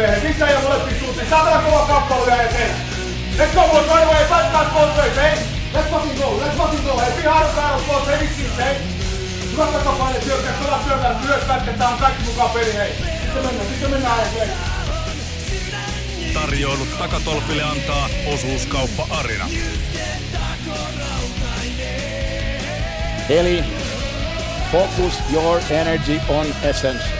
Miehet, missä ei molempiin suuntiin? Saatana kova kappale vielä eteen. Let's go, boys, right away. Fight that both ways, hey? Let's fucking go, let's fucking go. Hey, behind the battle, boys, hey, vittiin, hey? Hyvä takapaine, syökkää, pelaa syökkää, myös pätketään, kaikki mukaan peli, hei. Sitten mennään, sitten mennään, hei. Tarjoilut takatolpille antaa osuuskauppa Arina. Eli focus your energy on essence.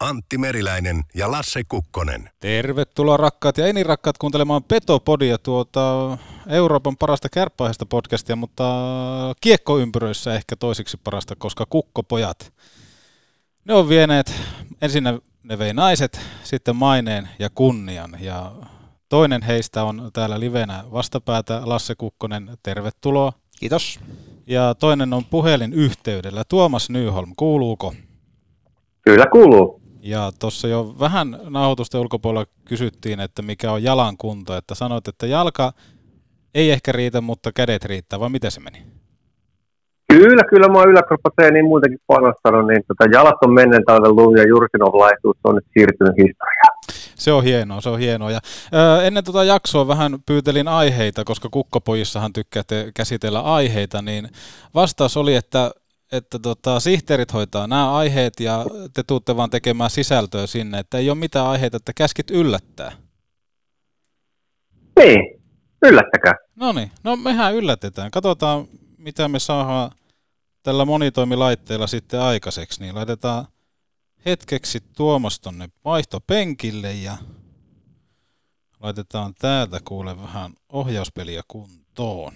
Antti Meriläinen ja Lasse Kukkonen. Tervetuloa rakkaat ja enirakkaat kuuntelemaan Petopodia, tuota Euroopan parasta kärppäaiheista podcastia, mutta kiekkoympyröissä ehkä toisiksi parasta, koska kukkopojat, ne on vieneet, ensin ne, ne vei naiset, sitten maineen ja kunnian ja toinen heistä on täällä livenä vastapäätä Lasse Kukkonen, tervetuloa. Kiitos. Ja toinen on puhelinyhteydellä Tuomas Nyholm, kuuluuko? Kyllä kuuluu. Ja tuossa jo vähän nauhoitusten ulkopuolella kysyttiin, että mikä on jalan kunto, että sanoit, että jalka ei ehkä riitä, mutta kädet riittää, vai miten se meni? Kyllä, kyllä mä oon yläkroppatreeniin muutenkin panostanut, niin tota, jalat on menneen talven luu ja Jursinov laihtuus on nyt siirtynyt historiaan. Se on hienoa, se on hienoa. Ja, ää, ennen tuota jaksoa vähän pyytelin aiheita, koska kukkopojissahan tykkäätte käsitellä aiheita, niin vastaus oli, että että tota, sihteerit hoitaa nämä aiheet ja te tuutte vaan tekemään sisältöä sinne, että ei ole mitään aiheita, että käskit yllättää. Niin, yllättäkää. No niin, no mehän yllätetään. Katsotaan, mitä me saadaan tällä monitoimilaitteella sitten aikaiseksi. Niin laitetaan hetkeksi Tuomas tonne vaihtopenkille ja laitetaan täältä kuule vähän ohjauspeliä kuntoon.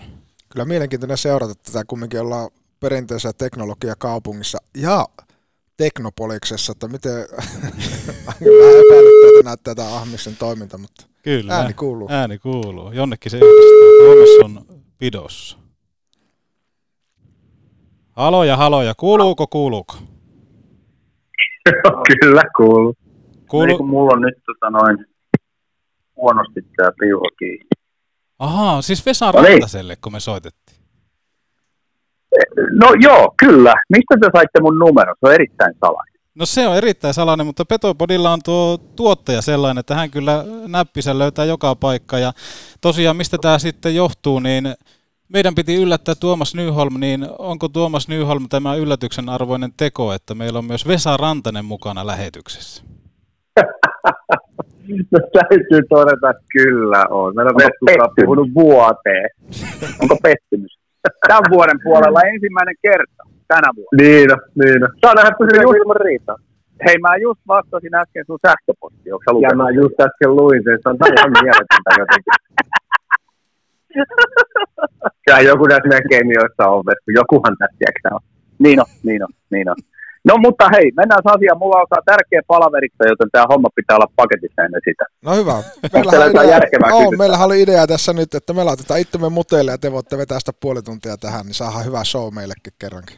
Kyllä mielenkiintoinen seurata tätä, kumminkin ollaan perinteisessä teknologiakaupungissa ja teknopoliksessa, että miten vähän epäilyttää, että näyttää tämä Ahmisen toiminta, mutta Kyllä, ääni kuuluu. ääni kuuluu. Jonnekin se yhdistää. Tuomas on pidossa. Haloja, haloja. Kuuluuko, kuuluuko? kyllä kuuluu. Kuulu... Niin mulla on nyt tota noin huonosti tää piuha kiinni. Ahaa, siis Vesa No niin. Rantaselle, kun me soitettiin. No joo, kyllä. Mistä te saitte mun numero? Se on erittäin salainen. No se on erittäin salainen, mutta Petopodilla on tuo tuottaja sellainen, että hän kyllä näppisen löytää joka paikka. Ja tosiaan, mistä tämä sitten johtuu, niin meidän piti yllättää Tuomas Nyholm, niin onko Tuomas Nyholm tämä yllätyksen arvoinen teko, että meillä on myös Vesa Rantanen mukana lähetyksessä? No täytyy todeta, että kyllä on. Meillä on Onko Vesku pettymys? puhunut vuoteen. Onko pettymys? Tämän vuoden puolella ensimmäinen kerta tänä vuonna. Niin on, niin on. Saa nähdä, pysyy Just- ilman riitaa. Hei, mä just vastasin äsken sun sähköpostiin. Onko Ja lukenut? mä just äsken luin sen, se on ihan mieletöntä jotenkin. Kyllä joku näissä meidän kemioissa on, Vesku. Jokuhan tässä tiedätkö on. Niin on, niin on, niin on. No mutta hei, mennään asiaan. Mulla on tärkeä palaveriksa, joten tämä homma pitää olla paketissa ennen sitä. No hyvä. Meillähän, idea, järkevää meillähän oli idea tässä nyt, että me laitetaan itsemme muteille ja te voitte vetää sitä puoli tuntia tähän, niin saadaan hyvä show meillekin kerrankin.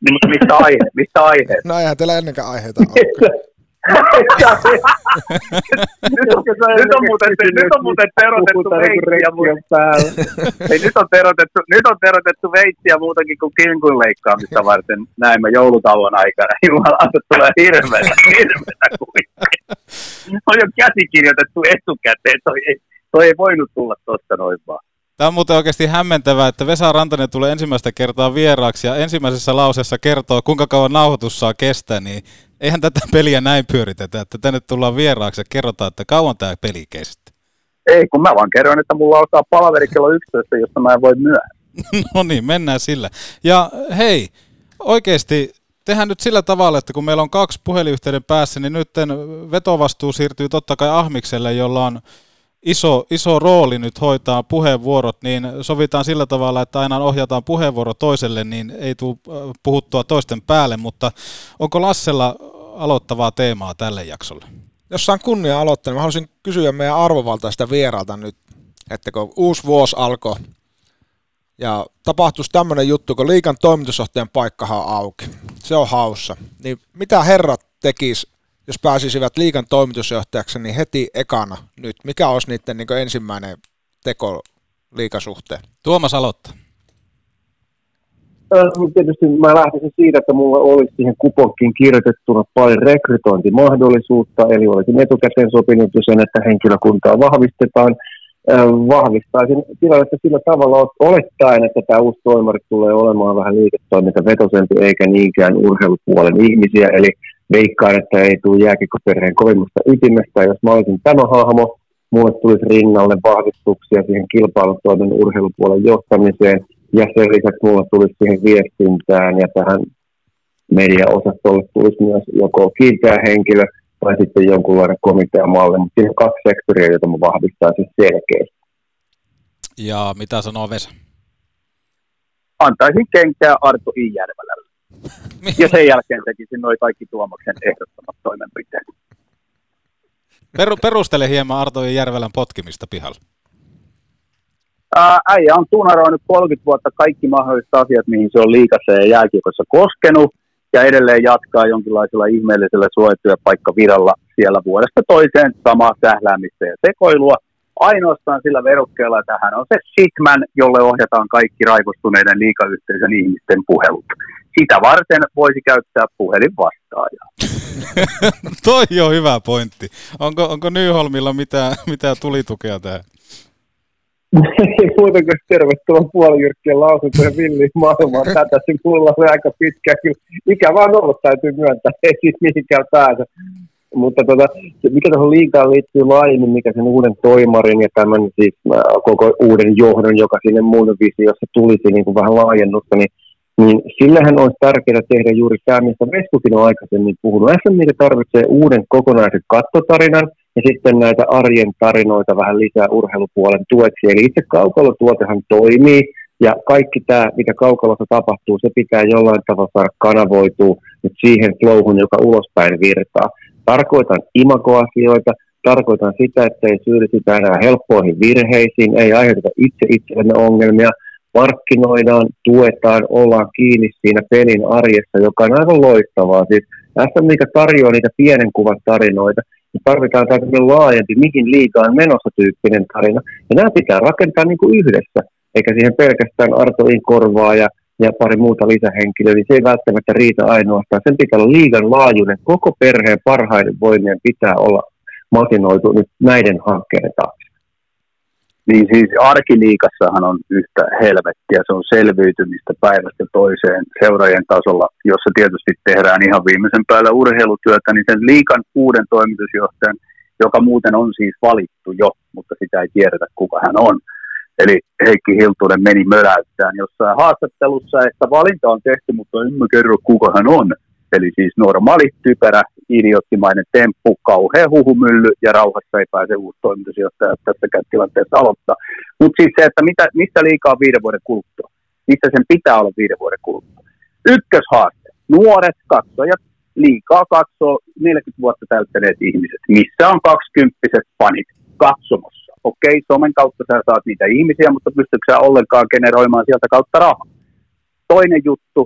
Niin, mutta mistä aihe? Mistä aihe? No eihän teillä ennenkään aiheita ole. nyt, on, nyt, on muuten, nyt on muuten terotettu veitsi ja mu- päällä. Hei, nyt on terotettu, nyt on terotettu veitsiä muutakin kuin kinkun leikkaamista varten näemme joulutauon aikana. Jumalauta tulee hirveätä, hirveätä kuitenkin. On jo käsikirjoitettu etukäteen, toi ei, toi ei voinut tulla tosta noin vaan. Tämä on muuten oikeasti hämmentävää, että Vesa Rantanen tulee ensimmäistä kertaa vieraaksi ja ensimmäisessä lauseessa kertoo, kuinka kauan nauhoitus saa kestää, niin Eihän tätä peliä näin pyöritetä, että tänne tullaan vieraaksi ja kerrotaan, että kauan tämä peli kesti. Ei, kun mä vaan kerron, että mulla alkaa palaveri kello 11, josta mä en voi myöhään. no niin, mennään sillä. Ja hei, oikeasti tehdään nyt sillä tavalla, että kun meillä on kaksi puhelinyhteyden päässä, niin nyt vetovastuu siirtyy totta kai Ahmikselle, jolla on iso, iso rooli nyt hoitaa puheenvuorot, niin sovitaan sillä tavalla, että aina ohjataan puheenvuoro toiselle, niin ei tule äh, puhuttua toisten päälle, mutta onko Lassella aloittavaa teemaa tälle jaksolle? Jos saan kunnia aloittaa, niin mä haluaisin kysyä meidän arvovaltaista vieralta nyt, että kun uusi vuosi alkoi ja tapahtuisi tämmöinen juttu, kun liikan toimitusjohtajan paikkahan on auki. Se on haussa. Niin mitä herrat tekis, jos pääsisivät liikan toimitusjohtajaksi, niin heti ekana nyt? Mikä olisi niiden niin ensimmäinen teko liikasuhteen? Tuomas aloittaa. Tietysti mä lähtisin siitä, että mulla olisi siihen kuponkiin kirjoitettuna paljon rekrytointimahdollisuutta, eli olisin etukäteen sopinut sen, että henkilökuntaa vahvistetaan – vahvistaisin tilannetta sillä tavalla olettaen, että tämä uusi toimari tulee olemaan vähän liiketoimintavetoisempi eikä niinkään urheilupuolen ihmisiä, eli veikkaan, että ei tule jääkikkoperheen kovimmasta ytimestä. Jos mä olisin tämä hahmo, mulle tulisi rinnalle vahvistuksia siihen kilpailutoimen urheilupuolen johtamiseen, ja sen lisäksi mulle tulisi siihen viestintään ja tähän mediaosastolle tulisi myös joko kiinteä henkilö, tai sitten jonkunlainen komiteamalli, mutta siinä on kaksi sektoria, joita mä vahvistaisin selkeästi. Ja mitä sanoo Vesa? Antaisin kenkää Arto I. Järvelälle. ja sen jälkeen tekisin noin kaikki Tuomaksen ehdottomat toimenpiteet. Peru, perustele hieman Arto I. Järvelän potkimista pihalla. Ää, äijä on tuunaroinut 30 vuotta kaikki mahdolliset asiat, mihin se on liikassa ja jääkiekossa koskenut ja edelleen jatkaa jonkinlaisella ihmeellisellä suojatyöpaikkaviralla siellä vuodesta toiseen samaa sähläämistä ja sekoilua. Ainoastaan sillä verukkeella, että hän on se shitman, jolle ohjataan kaikki raivostuneiden liikayhteisön ihmisten puhelut. Sitä varten voisi käyttää puhelinvastaajaa. Toi on hyvä pointti. Onko, onko Nyholmilla mitään, mitään tulitukea tähän? Ei muuta kuin tervetuloa puolijyrkkien lausuntojen villiin maailmaan. Tätä se mulla on aika pitkä. Kyllä ikä vaan ollut, täytyy myöntää, ei siis mihinkään pääse. Mutta tota, mikä tuohon liikaan liittyy laajemmin, mikä sen uuden toimarin ja tämän siis koko uuden johdon, joka sinne muun visiossa tulisi niin kuin vähän laajennusta, niin, niin sillähän olisi tärkeää tehdä juuri tämä, mistä Veskukin on aikaisemmin puhunut. SMI tarvitsee uuden kokonaisen kattotarinan, ja sitten näitä arjen tarinoita vähän lisää urheilupuolen tueksi. Eli itse kaukalotuotehan toimii, ja kaikki tämä, mitä kaukalossa tapahtuu, se pitää jollain tavalla saada kanavoitua nyt siihen flowhun, joka ulospäin virtaa. Tarkoitan imagoasioita, tarkoitan sitä, että ei syyllistytä enää helppoihin virheisiin, ei aiheuteta itse itsellemme ongelmia, markkinoidaan, tuetaan, ollaan kiinni siinä pelin arjessa, joka on aivan loistavaa. Siis mikä tarjoaa niitä pienen kuvan tarinoita, niin tarvitaan tämmöinen laajempi, mihin liikaan menossa tyyppinen tarina. Ja nämä pitää rakentaa niin kuin yhdessä, eikä siihen pelkästään Artoin korvaa ja, ja pari muuta lisähenkilöä, niin se ei välttämättä riitä ainoastaan. Sen pitää olla liigan laajuinen, koko perheen parhaiden voimien pitää olla masinoitu nyt näiden hankkeiden taakse. Niin siis arkiliikassahan on yhtä helvettiä, se on selviytymistä päivästä toiseen seuraajien tasolla, jossa tietysti tehdään ihan viimeisen päällä urheilutyötä, niin sen liikan uuden toimitusjohtajan, joka muuten on siis valittu jo, mutta sitä ei tiedetä kuka hän on. Eli Heikki Hiltunen meni möläyttään jossain haastattelussa, että valinta on tehty, mutta emme kerro kuka hän on. Eli siis normaali, typerä, idioottimainen temppu, kauhea huhumylly ja rauhassa ei pääse uusi toimitusjohtaja tässäkään tilanteessa aloittaa. Mutta siis se, että mitä, mistä liikaa viiden vuoden kuluttua, missä sen pitää olla viiden vuoden kuluttua. Ykköshaaste, nuoret katsojat, liikaa katsoo 40 vuotta täyttäneet ihmiset. Missä on 20 fanit katsomossa? Okei, somen kautta sä saat niitä ihmisiä, mutta pystytkö sä ollenkaan generoimaan sieltä kautta rahaa? Toinen juttu,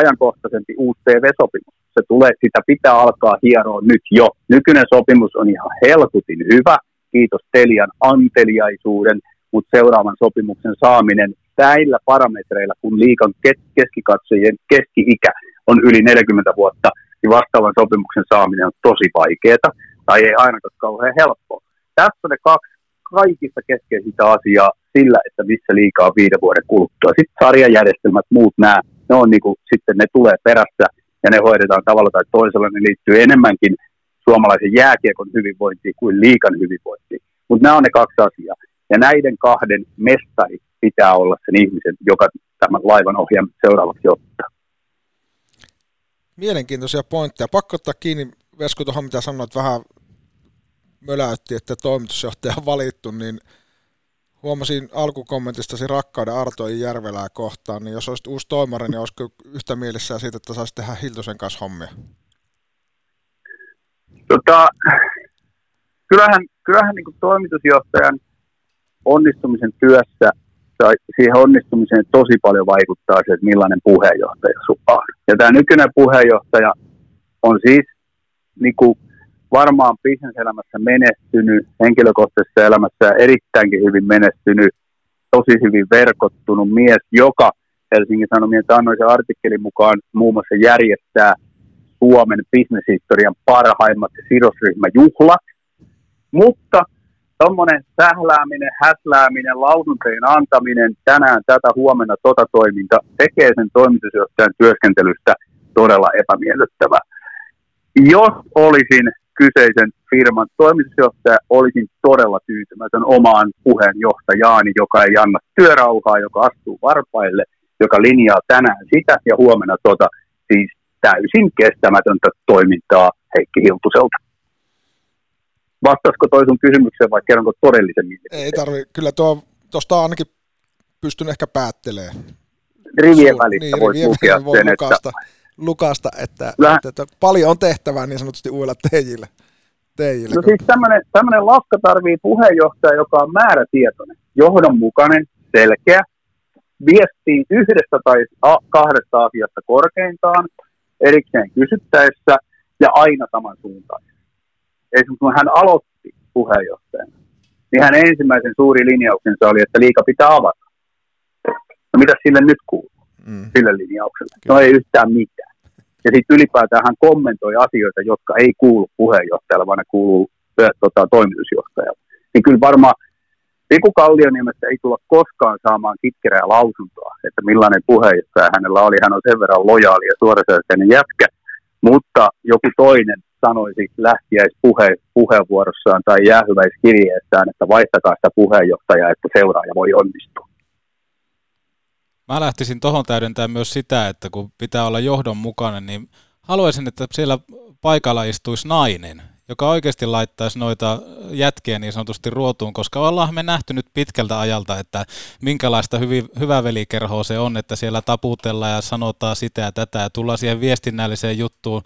ajankohtaisempi uusi TV-sopimus. Se tulee, sitä pitää alkaa hieroa nyt jo. Nykyinen sopimus on ihan helkutin hyvä, kiitos Telian anteliaisuuden, mutta seuraavan sopimuksen saaminen näillä parametreilla, kun liikan keskikatsojien keski-ikä on yli 40 vuotta, niin vastaavan sopimuksen saaminen on tosi vaikeaa, tai ei ainakaan kauhean helppoa. Tässä on ne kaksi kaikista keskeisintä asiaa sillä, että missä liikaa viiden vuoden kuluttua. Sitten sarjajärjestelmät, muut nämä, ne on niin kuin, sitten ne tulee perässä ja ne hoidetaan tavalla tai toisella, ne liittyy enemmänkin suomalaisen jääkiekon hyvinvointiin kuin liikan hyvinvointiin. Mutta nämä on ne kaksi asiaa. Ja näiden kahden mestari pitää olla sen ihmisen, joka tämän laivan ohjaan seuraavaksi ottaa. Mielenkiintoisia pointteja. Pakko ottaa kiinni, Vesku, tuohon mitä sanoit, vähän möläytti, että toimitusjohtaja on valittu, niin huomasin alkukommentistasi rakkauden Arto Järvelää kohtaan, niin jos olisit uusi toimari, niin olisiko yhtä mielessään siitä, että saisi tehdä Hiltosen kanssa hommia? Tota, kyllähän kyllähän niin kuin toimitusjohtajan onnistumisen työssä tai siihen onnistumiseen tosi paljon vaikuttaa se, että millainen puheenjohtaja sulla on. Ja tämä nykyinen puheenjohtaja on siis niin kuin varmaan bisneselämässä menestynyt, henkilökohtaisessa elämässä erittäinkin hyvin menestynyt, tosi hyvin verkottunut mies, joka Helsingin Sanomien taannoisen artikkelin mukaan muun muassa järjestää Suomen bisneshistorian parhaimmat sidosryhmäjuhlat. Mutta tuommoinen sählääminen, häslääminen, lausuntojen antaminen, tänään tätä, huomenna tota toiminta, tekee sen toimitusjohtajan työskentelystä todella epämiellyttävää. Jos olisin kyseisen firman toimitusjohtaja, olisin todella tyytymätön omaan puheenjohtajaani, joka ei anna työrauhaa, joka astuu varpaille, joka linjaa tänään sitä ja huomenna tota. Siis täysin kestämätöntä toimintaa Heikki Hiltuselta. Vastaisiko toi sun kysymykseen vai kerronko todellisen mielipiteen? Ei tarvi, kyllä tuo, tuosta ainakin pystyn ehkä päättelemään. Rivien välistä niin, voit lukea voi sen, että... Lukasta, että, että, että, paljon on tehtävää niin sanotusti uilla teijille. teijille no kun... siis tämmöinen lakka tarvii puheenjohtaja, joka on määrätietoinen, johdonmukainen, selkeä, viestii yhdestä tai kahdesta asiasta korkeintaan, erikseen kysyttäessä ja aina saman suuntaan. Esimerkiksi kun hän aloitti puheenjohtajana, niin hän ensimmäisen suuri linjauksensa oli, että liika pitää avata. No mitä sille nyt kuuluu, mm. sille linjaukselle? No ei yhtään mitään. Ja sitten ylipäätään hän kommentoi asioita, jotka ei kuulu puheenjohtajalle, vaan ne kuuluu tota, toimitusjohtajalle. Niin kyllä varmaan Riku Kallioniemestä ei tulla koskaan saamaan kitkerää lausuntoa, että millainen puheenjohtaja hänellä oli. Hän on sen verran lojaali ja suoraselkäinen jätkä, mutta joku toinen sanoisi lähtiäispuhe, puheenvuorossaan tai jäähyväiskirjeessään, että vaihtakaa sitä puheenjohtajaa, että seuraaja voi onnistua. Mä lähtisin tuohon täydentämään myös sitä, että kun pitää olla johdonmukainen, niin haluaisin, että siellä paikalla istuisi nainen, joka oikeasti laittaisi noita jätkiä niin sanotusti ruotuun, koska ollaan me nähty nyt pitkältä ajalta, että minkälaista hyvin, hyvä velikerhoa se on, että siellä taputellaan ja sanotaan sitä ja tätä ja tullaan siihen viestinnälliseen juttuun.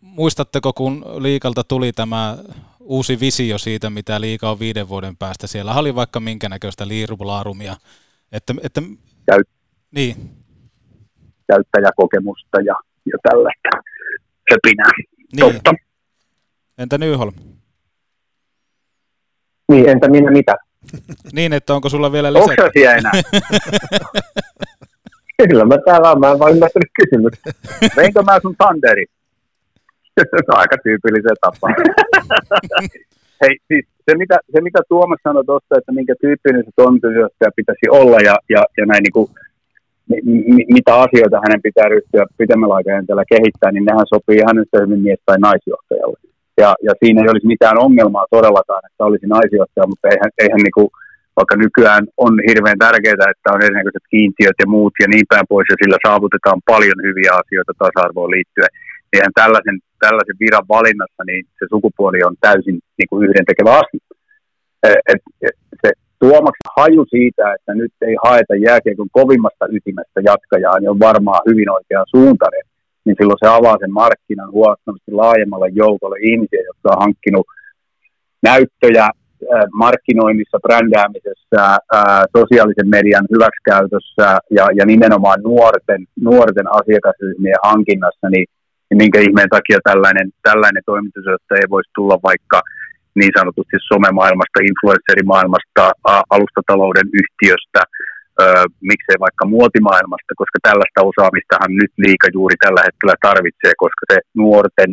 Muistatteko, kun liikalta tuli tämä uusi visio siitä, mitä liika on viiden vuoden päästä. Siellä oli vaikka minkä näköistä liirulaarumia. Että, että, Käyt, niin. Käyttäjäkokemusta ja, ja tällaista höpinää. Niin. Totta. Entä Nyholm? Niin, entä minä mitä? niin, että onko sulla vielä lisätä? Onko siellä enää? Kyllä mä täällä olen, mä en vaan ymmärtänyt kysymystä. Veinkö mä sun Tanderi? Aika tyypillisen tapaa. Hei, siis se mitä, se mitä Tuomas sanoi tuosta, että minkä tyyppinen se toimitusjohtaja pitäisi olla ja, ja, ja näin niin kuin, mitä asioita hänen pitää ryhtyä pitemmällä aikajänteellä kehittää, niin nehän sopii ihan yhtä hyvin mies- tai naisjohtajalle. Ja, ja siinä ei olisi mitään ongelmaa todellakaan, että olisi naisjohtaja, mutta eihän, eihän niin kuin, vaikka nykyään on hirveän tärkeää, että on erinäköiset kiintiöt ja muut ja niin päin pois, ja sillä saavutetaan paljon hyviä asioita tasa-arvoon liittyen. Eihän tällaisen, tällaisen viran valinnassa niin se sukupuoli on täysin niin kuin yhdentekevä asia. Et, et, et, se Tuomaksen haju siitä, että nyt ei haeta jääkiekon kovimmasta ytimestä jatkajaa, niin on varmaan hyvin oikea suuntainen niin silloin se avaa sen markkinan huomattavasti laajemmalle joukolle ihmisiä, jotka on hankkinut näyttöjä markkinoinnissa, brändäämisessä, sosiaalisen median hyväksikäytössä ja, ja nimenomaan nuorten, nuorten asiakasryhmien hankinnassa, niin, niin minkä ihmeen takia tällainen, tällainen toimitusjohtaja ei voisi tulla vaikka niin sanotusti somemaailmasta, influencerimaailmasta, alustatalouden yhtiöstä, öö, miksei vaikka muotimaailmasta, koska tällaista osaamistahan nyt liika juuri tällä hetkellä tarvitsee, koska se nuorten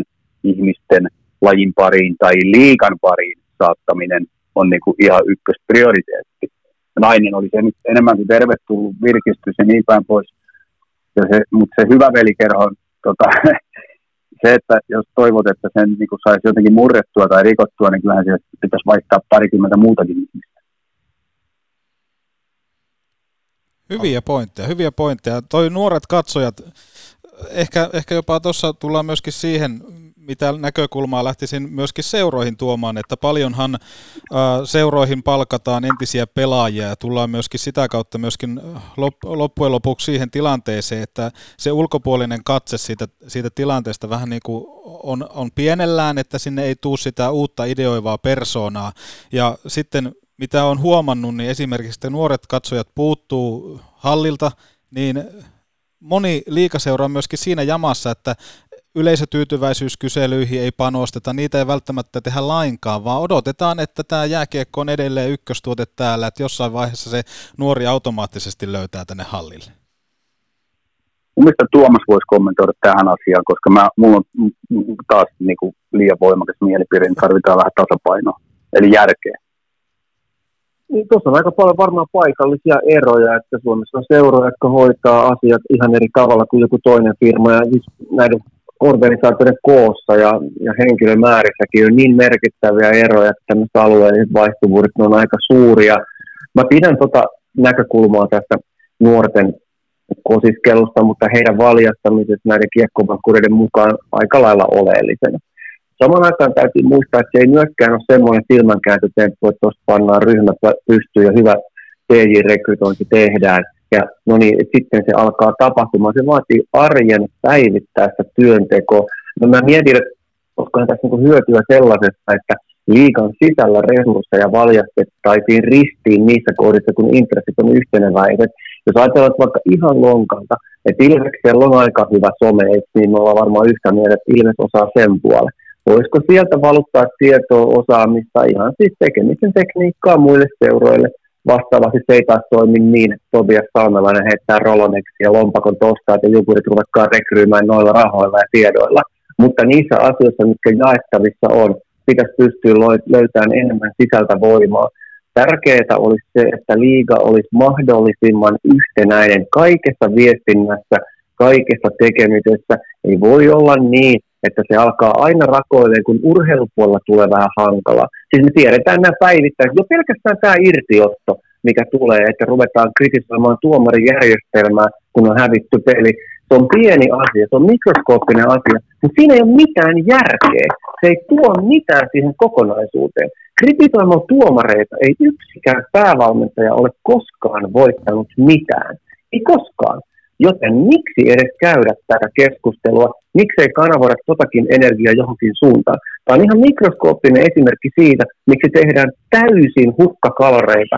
ihmisten lajin pariin tai liikan pariin saattaminen on niin kuin ihan ykkösprioriteetti. Nainen oli se nyt enemmän kuin tervetullut virkistys ja niin päin pois. Mutta se hyvä velikerhon tota, se, että jos toivot, että sen niin saisi jotenkin murrettua tai rikottua, niin kyllähän se pitäisi vaihtaa parikymmentä muutakin ihmistä. Hyviä pointteja, hyviä pointteja. Toi nuoret katsojat, ehkä, ehkä jopa tuossa tullaan myöskin siihen, mitä näkökulmaa lähtisin myöskin seuroihin tuomaan, että paljonhan seuroihin palkataan entisiä pelaajia ja tullaan myöskin sitä kautta myöskin loppujen lopuksi siihen tilanteeseen, että se ulkopuolinen katse siitä, siitä tilanteesta vähän niin kuin on, on pienellään, että sinne ei tule sitä uutta ideoivaa persoonaa. Ja sitten mitä on huomannut, niin esimerkiksi että nuoret katsojat puuttuu hallilta, niin moni liikaseura on myöskin siinä jamassa, että yleisötyytyväisyyskyselyihin ei panosteta, niitä ei välttämättä tehdä lainkaan, vaan odotetaan, että tämä jääkiekko on edelleen ykköstuote täällä, että jossain vaiheessa se nuori automaattisesti löytää tänne hallille. Mielestäni Tuomas voisi kommentoida tähän asiaan, koska mä, mulla on taas niin kuin liian voimakas mielipide, niin tarvitaan vähän tasapainoa, eli järkeä. Niin, tuossa on aika paljon varmaan paikallisia eroja, että Suomessa on seuroja, jotka hoitaa asiat ihan eri tavalla kuin joku toinen firma. Ja siis näiden organisaatioiden koossa ja, ja henkilömäärissäkin on niin merkittäviä eroja, että tämmöiset alueelliset vaihtuvuudet on aika suuria. Mä pidän tota näkökulmaa tästä nuorten kosiskelusta, mutta heidän valjastamisesta näiden kiekkovankkureiden mukaan aika lailla oleellisena. Samaan aikaan täytyy muistaa, että se ei myöskään ole semmoinen silmänkääntötemppu, että tuosta pannaan ryhmät pystyy ja hyvä TJ-rekrytointi tehdään. Ja no niin, sitten se alkaa tapahtumaan. Se vaatii arjen päivittäistä työntekoa. No mä mietin, että onkohan tässä niin hyötyä sellaisesta, että liikan sisällä resursseja valjastettaisiin ristiin niissä kohdissa, kun intressit on yhteneväiset. Jos ajatellaan vaikka ihan lonkalta, että Ilveksellä on aika hyvä some, niin me ollaan varmaan yhtä mieltä, että Ilves osaa sen puolen voisiko sieltä valuttaa tietoa, osaamista, ihan siis tekemisen tekniikkaa muille seuroille. Vastaavasti se ei taas toimi niin, että Tobias Salmelainen heittää Roloneksi ja lompakon tostaa, että jukurit ruvetkaa rekryymään noilla rahoilla ja tiedoilla. Mutta niissä asioissa, mitkä jaettavissa on, pitäisi pystyä löytämään enemmän sisältä voimaa. Tärkeää olisi se, että liiga olisi mahdollisimman yhtenäinen kaikessa viestinnässä, kaikessa tekemisessä. Ei voi olla niin, että se alkaa aina rakoilemaan, kun urheilupuolella tulee vähän hankala. Siis me tiedetään nämä päivittäin, jo pelkästään tämä irtiotto, mikä tulee, että ruvetaan kritisoimaan tuomarijärjestelmää, kun on hävitty peli. Se on pieni asia, se on mikroskooppinen asia, mutta siinä ei ole mitään järkeä. Se ei tuo mitään siihen kokonaisuuteen. Kritisoimaan tuomareita ei yksikään päävalmentaja ole koskaan voittanut mitään. Ei koskaan. Joten miksi edes käydä tätä keskustelua? Miksei kanavoida totakin energiaa johonkin suuntaan? Tämä on ihan mikroskooppinen esimerkki siitä, miksi tehdään täysin hukkakaloreita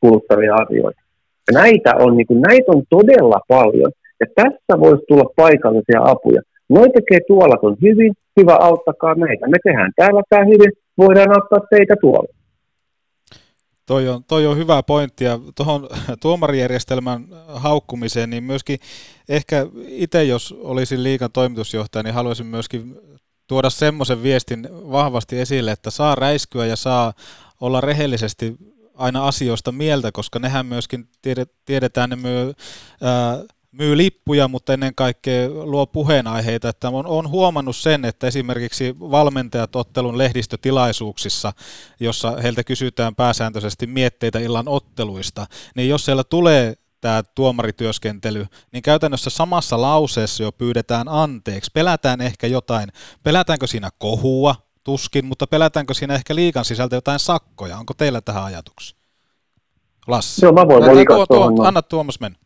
kuluttavia asioita. Ja näitä on, niin kuin, näitä on todella paljon. Ja tässä voisi tulla paikallisia apuja. Noi tekee tuolla on hyvin, hyvä auttakaa meitä. Me tehdään täällä tämä hyvin, voidaan auttaa teitä tuolla. Toi on, toi on hyvä pointti ja tuohon tuomarijärjestelmän haukkumiseen, niin myöskin ehkä itse, jos olisin liikan toimitusjohtaja, niin haluaisin myöskin tuoda semmoisen viestin vahvasti esille, että saa räiskyä ja saa olla rehellisesti aina asioista mieltä, koska nehän myöskin tiedetään, ne myy ää, myy lippuja, mutta ennen kaikkea luo puheenaiheita. Että on, on huomannut sen, että esimerkiksi valmentajat ottelun lehdistötilaisuuksissa, jossa heiltä kysytään pääsääntöisesti mietteitä illan otteluista, niin jos siellä tulee tämä tuomarityöskentely, niin käytännössä samassa lauseessa jo pyydetään anteeksi. Pelätään ehkä jotain, pelätäänkö siinä kohua, tuskin, mutta pelätäänkö siinä ehkä liikan sisältä jotain sakkoja? Onko teillä tähän ajatuksia? Lassi. Joo, mä voin tuo, tuo, Anna Tuomas mennä.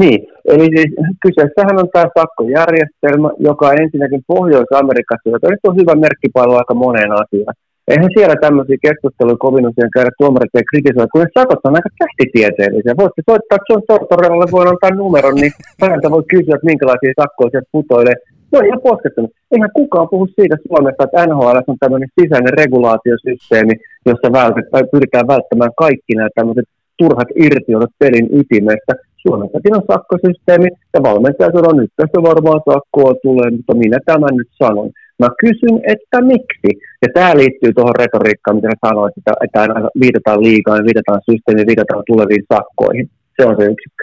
Niin, eli siis kyseessähän on tämä sakkojärjestelmä, joka ensinnäkin Pohjois-Amerikassa, joka nyt on hyvä merkkipailu aika moneen asiaan. Eihän siellä tämmöisiä keskusteluja kovin usein käydä tuomarit ja kritisoida, kun ne sakot on aika tähtitieteellisiä. Voitte soittaa John Tortorellalle, voin antaa numeron, niin häneltä voi kysyä, että minkälaisia sakkoja sieltä putoilee. No ihan poskettanut. Eihän kukaan puhu siitä Suomessa, että NHL on tämmöinen sisäinen regulaatiosysteemi, jossa vältetään, pyritään välttämään kaikki nämä tämmöiset turhat irtioidut pelin ytimestä. Suomessakin on sakkosysteemi ja valmentaja sanoo, nyt tästä varmaan sakkoa tulee, mutta minä tämän nyt sanon. Mä kysyn, että miksi? Ja tämä liittyy tuohon retoriikkaan, mitä sanoit, että, että aina viitataan liikaa, viitataan systeemiin, viitataan tuleviin sakkoihin. Se on se yksikkö.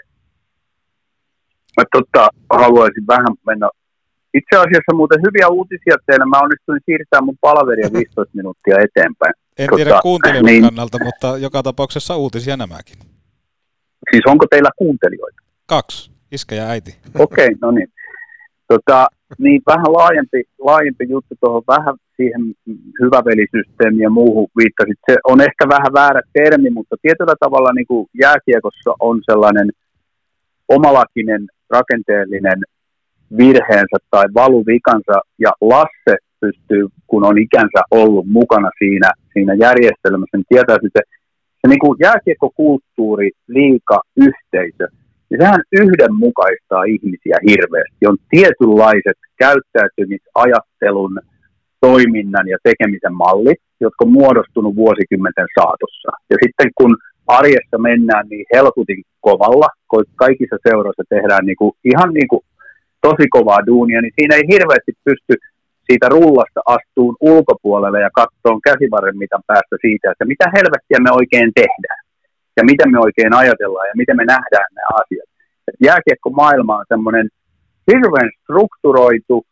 mä tota, haluaisin vähän mennä. Itse asiassa muuten hyviä uutisia teille. Mä onnistuin siirtämään mun palveria 15 minuuttia eteenpäin. En Tota, tiedä kuuntelijan niin. kannalta, mutta joka tapauksessa uutisia nämäkin. Siis onko teillä kuuntelijoita? Kaksi, iskä ja äiti. Okei, okay, no niin. Tota, niin vähän laajempi, laajempi juttu tuohon vähän siihen hyvävelisysteemiin ja muuhun viittasit. Se on ehkä vähän väärä termi, mutta tietyllä tavalla niin kuin jääkiekossa on sellainen omalakinen rakenteellinen virheensä tai valuvikansa, ja Lasse pystyy, kun on ikänsä ollut mukana siinä, siinä järjestelmässä, niin tietää, että se niin kuin jääkiekkokulttuuri, liika, yhteisö, niin sehän yhdenmukaistaa ihmisiä hirveästi. On tietynlaiset käyttäytymisajattelun, toiminnan ja tekemisen mallit, jotka on muodostunut vuosikymmenten saatossa. Ja sitten kun arjessa mennään niin helkutin kovalla, kun kaikissa seuroissa tehdään niin kuin, ihan niin kuin tosi kovaa duunia, niin siinä ei hirveästi pysty siitä rullasta astuun ulkopuolelle ja katsoon käsivarren mitan päästä siitä, että mitä helvettiä me oikein tehdään ja miten me oikein ajatellaan ja miten me nähdään nämä asiat. Jääkiekko maailma on semmoinen hirveän strukturoitu,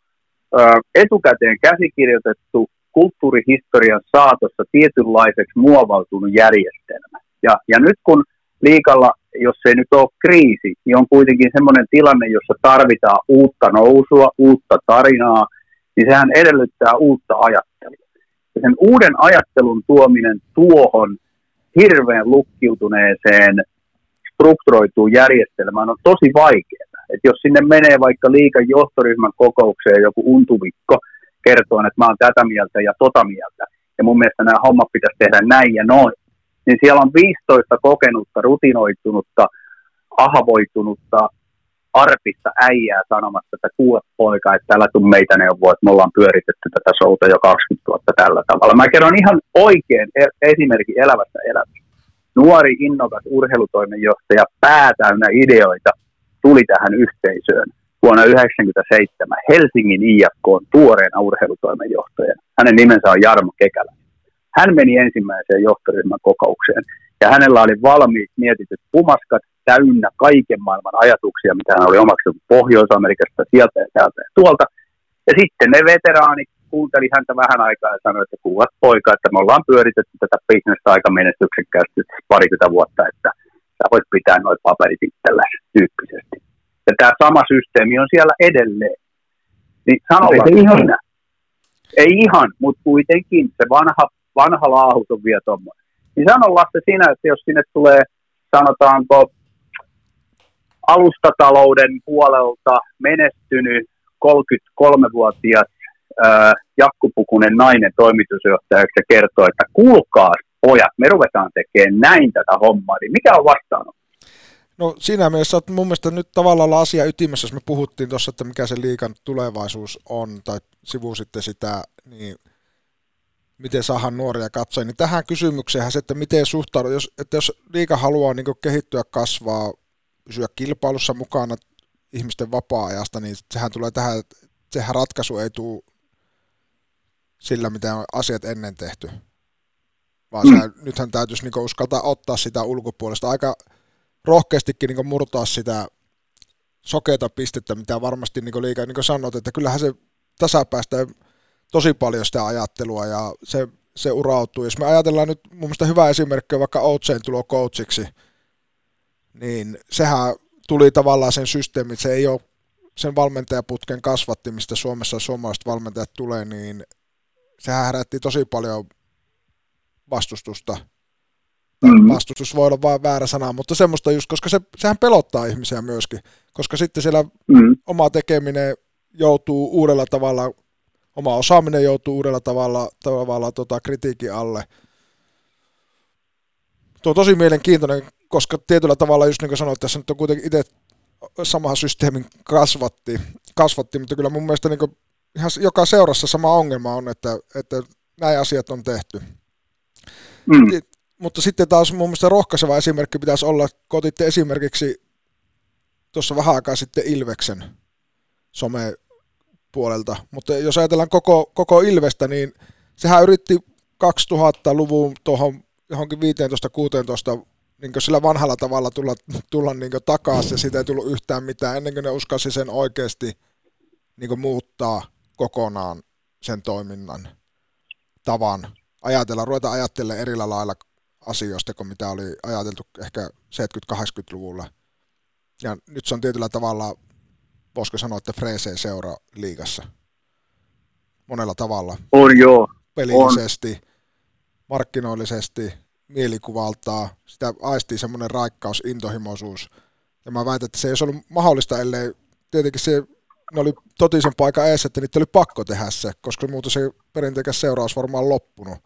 etukäteen käsikirjoitettu, kulttuurihistorian saatossa tietynlaiseksi muovautunut järjestelmä. Ja, ja nyt kun liikalla, jos ei nyt ole kriisi, niin on kuitenkin semmoinen tilanne, jossa tarvitaan uutta nousua, uutta tarinaa, niin sehän edellyttää uutta ajattelua. Ja sen uuden ajattelun tuominen tuohon hirveän lukkiutuneeseen strukturoituun järjestelmään on tosi vaikeaa. Et jos sinne menee vaikka liikan johtoryhmän kokoukseen joku untuvikko kertoo, että mä oon tätä mieltä ja tota mieltä, ja mun mielestä nämä hommat pitäisi tehdä näin ja noin, niin siellä on 15 kokenutta, rutinoitunutta, ahavoitunutta, arpista äijää sanomassa, että kuule poika, että täällä tuu meitä neuvoa, että me ollaan pyöritetty tätä showta jo 20 vuotta tällä tavalla. Mä kerron ihan oikein e- esimerkin elävästä elämästä. Nuori, innokas urheilutoimenjohtaja, päätäynnä ideoita, tuli tähän yhteisöön vuonna 1997 Helsingin IFK on tuoreena urheilutoimenjohtajana. Hänen nimensä on Jarmo Kekälä. Hän meni ensimmäiseen johtoryhmän kokoukseen ja hänellä oli valmiit mietityt pumaskat täynnä kaiken maailman ajatuksia, mitä hän oli omaksunut Pohjois-Amerikasta, sieltä ja täältä ja tuolta. Ja sitten ne veteraanit kuunteli häntä vähän aikaa ja sanoi, että kuulat poika, että me ollaan pyöritetty tätä bisnestä aika menestyksekkäästi parikymmentä vuotta, että sä voit pitää noin paperit itselläsi tyyppisesti. Ja tämä sama systeemi on siellä edelleen. Niin sano Ei ihan. sinä. Ei ihan, mutta kuitenkin se vanha, vanha laahus on vielä tuommoinen. Niin sano Lasse sinä, että jos sinne tulee, sanotaanko, alustatalouden puolelta menestynyt 33-vuotias ää, jakkupukunen nainen toimitusjohtajaksi ja kertoo, että kuulkaa pojat, me ruvetaan tekemään näin tätä hommaa, niin mikä on vastaanotto? No siinä mielessä olet mun mielestä nyt tavallaan olla asia ytimessä, jos me puhuttiin tuossa, että mikä se liikan tulevaisuus on, tai sivu sitten sitä, niin miten saadaan nuoria katsoa, niin tähän kysymykseen se, että miten suhtaudu, jos, että jos liika haluaa niin kehittyä, kasvaa, pysyä kilpailussa mukana ihmisten vapaa-ajasta, niin sehän tulee tähän, että sehän ratkaisu ei tule sillä, mitä on asiat ennen tehty. Vaan mm. se, nythän täytyisi niin uskaltaa ottaa sitä ulkopuolesta aika rohkeastikin niin murtaa sitä sokeita pistettä, mitä varmasti niin liikaa niin sanot, että kyllähän se tasapäästä tosi paljon sitä ajattelua ja se, se urautuu. Jos me ajatellaan nyt mun mielestä hyvä esimerkki on vaikka Outsein tulo coachiksi, niin sehän tuli tavallaan sen systeemin, se ei ole sen valmentajaputken kasvatti, mistä Suomessa suomalaiset valmentajat tulee, niin sehän herätti tosi paljon vastustusta. Mm-hmm. Vastustus voi olla vain väärä sana, mutta semmoista just, koska se, sehän pelottaa ihmisiä myöskin, koska sitten siellä mm-hmm. oma tekeminen joutuu uudella tavalla, oma osaaminen joutuu uudella tavalla, tavalla tota, kritiikin alle. Tuo on tosi mielenkiintoinen, koska tietyllä tavalla, just niin kuin sanoit, tässä nyt on kuitenkin itse saman systeemin kasvatti, kasvatti mutta kyllä mun mielestä niin kuin ihan joka seurassa sama ongelma on, että, että näin asiat on tehty. Mm. Mutta sitten taas mun mielestä rohkaiseva esimerkki pitäisi olla, kun otitte esimerkiksi tuossa vähän aikaa sitten Ilveksen some puolelta, mutta jos ajatellaan koko, koko Ilvestä, niin sehän yritti 2000-luvun tuohon johonkin 15-16 niin sillä vanhalla tavalla tulla, tulla niin takaisin ja siitä ei tullut yhtään mitään ennen kuin ne uskalsi sen oikeasti niin muuttaa kokonaan sen toiminnan tavan. Ajatella, ruveta ajattelemaan eri lailla asioista kuin mitä oli ajateltu ehkä 70-80-luvulla. Ja nyt se on tietyllä tavalla, voisiko sanoa, että Freeseen seura liigassa. Monella tavalla. On joo. Pelillisesti, on. markkinoillisesti, mielikuvaltaa, sitä aistii semmoinen raikkaus, intohimoisuus. Ja mä väitän, että se ei olisi ollut mahdollista, ellei tietenkin se, ne oli totisen paikan eessä, että niitä oli pakko tehdä se, koska muuten se perinteikäs seuraus varmaan loppunut.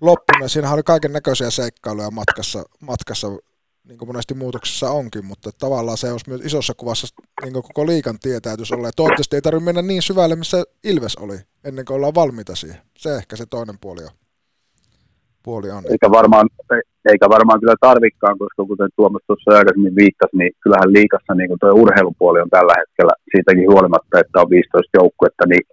loppunut. Siinähän oli kaiken näköisiä seikkailuja matkassa, matkassa niin kuin monesti muutoksessa onkin, mutta tavallaan se olisi myös isossa kuvassa niin kuin koko liikan tietäytys olla. Ja toivottavasti ei tarvitse mennä niin syvälle, missä Ilves oli, ennen kuin ollaan valmiita siihen. Se ehkä se toinen puoli on puoli on. Eikä varmaan, eikä varmaan kyllä tarvikkaan, koska kuten Tuomas tuossa aikaisemmin viittasi, niin kyllähän liikassa niin tuo urheilupuoli on tällä hetkellä siitäkin huolimatta, että on 15 joukkuetta, niin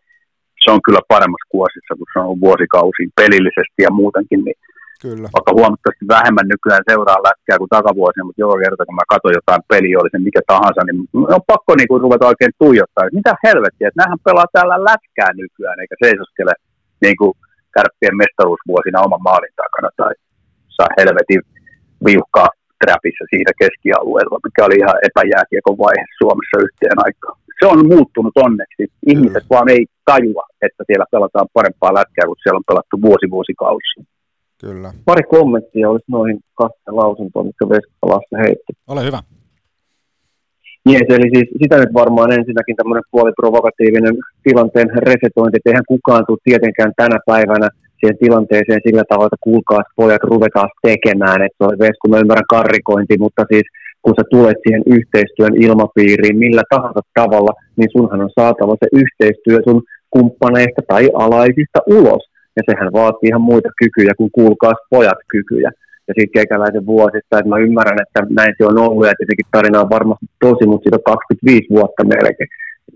se on kyllä paremmassa kuosissa, kun se on vuosikausiin pelillisesti ja muutenkin, niin Kyllä. Vaikka huomattavasti vähemmän nykyään seuraa lätkää kuin takavuosina, mutta joka kerta kun mä katson jotain peliä, oli se mikä tahansa, niin on pakko niin kuin ruveta oikein tuijottaa. Mitä helvettiä, että nämähän pelaa täällä lätkää nykyään, eikä seisoskele niin kuin kärppien mestaruusvuosina oman maalin takana tai saa helvetin viuhkaa trapissa siitä keskialueella, mikä oli ihan epäjääkiekon vaihe Suomessa yhteen aikaan. Se on muuttunut onneksi. Ihmiset mm. vaan ei tajua, että siellä pelataan parempaa lätkää, kun siellä on pelattu vuosi vuosikausia. Kyllä. Pari kommenttia olisi noihin kahteen lausuntoon, mitkä Veskalaassa heitti. Ole hyvä. Yes, eli siis sitä nyt varmaan ensinnäkin tämmöinen puoliprovokatiivinen tilanteen resetointi, että eihän kukaan tule tietenkään tänä päivänä siihen tilanteeseen sillä tavalla, että kuulkaa pojat ruvetaan tekemään, että on Vesku, mä ymmärrän karrikointi, mutta siis kun sä tulet siihen yhteistyön ilmapiiriin millä tahansa tavalla, niin sunhan on saatava se yhteistyö sun kumppaneista tai alaisista ulos. Ja sehän vaatii ihan muita kykyjä kuin kuulkaas pojat kykyjä ja siitä keikäläisen vuosista, että mä ymmärrän, että näin se on ollut, ja tietenkin tarina on varmasti tosi, mutta siitä on 25 vuotta melkein.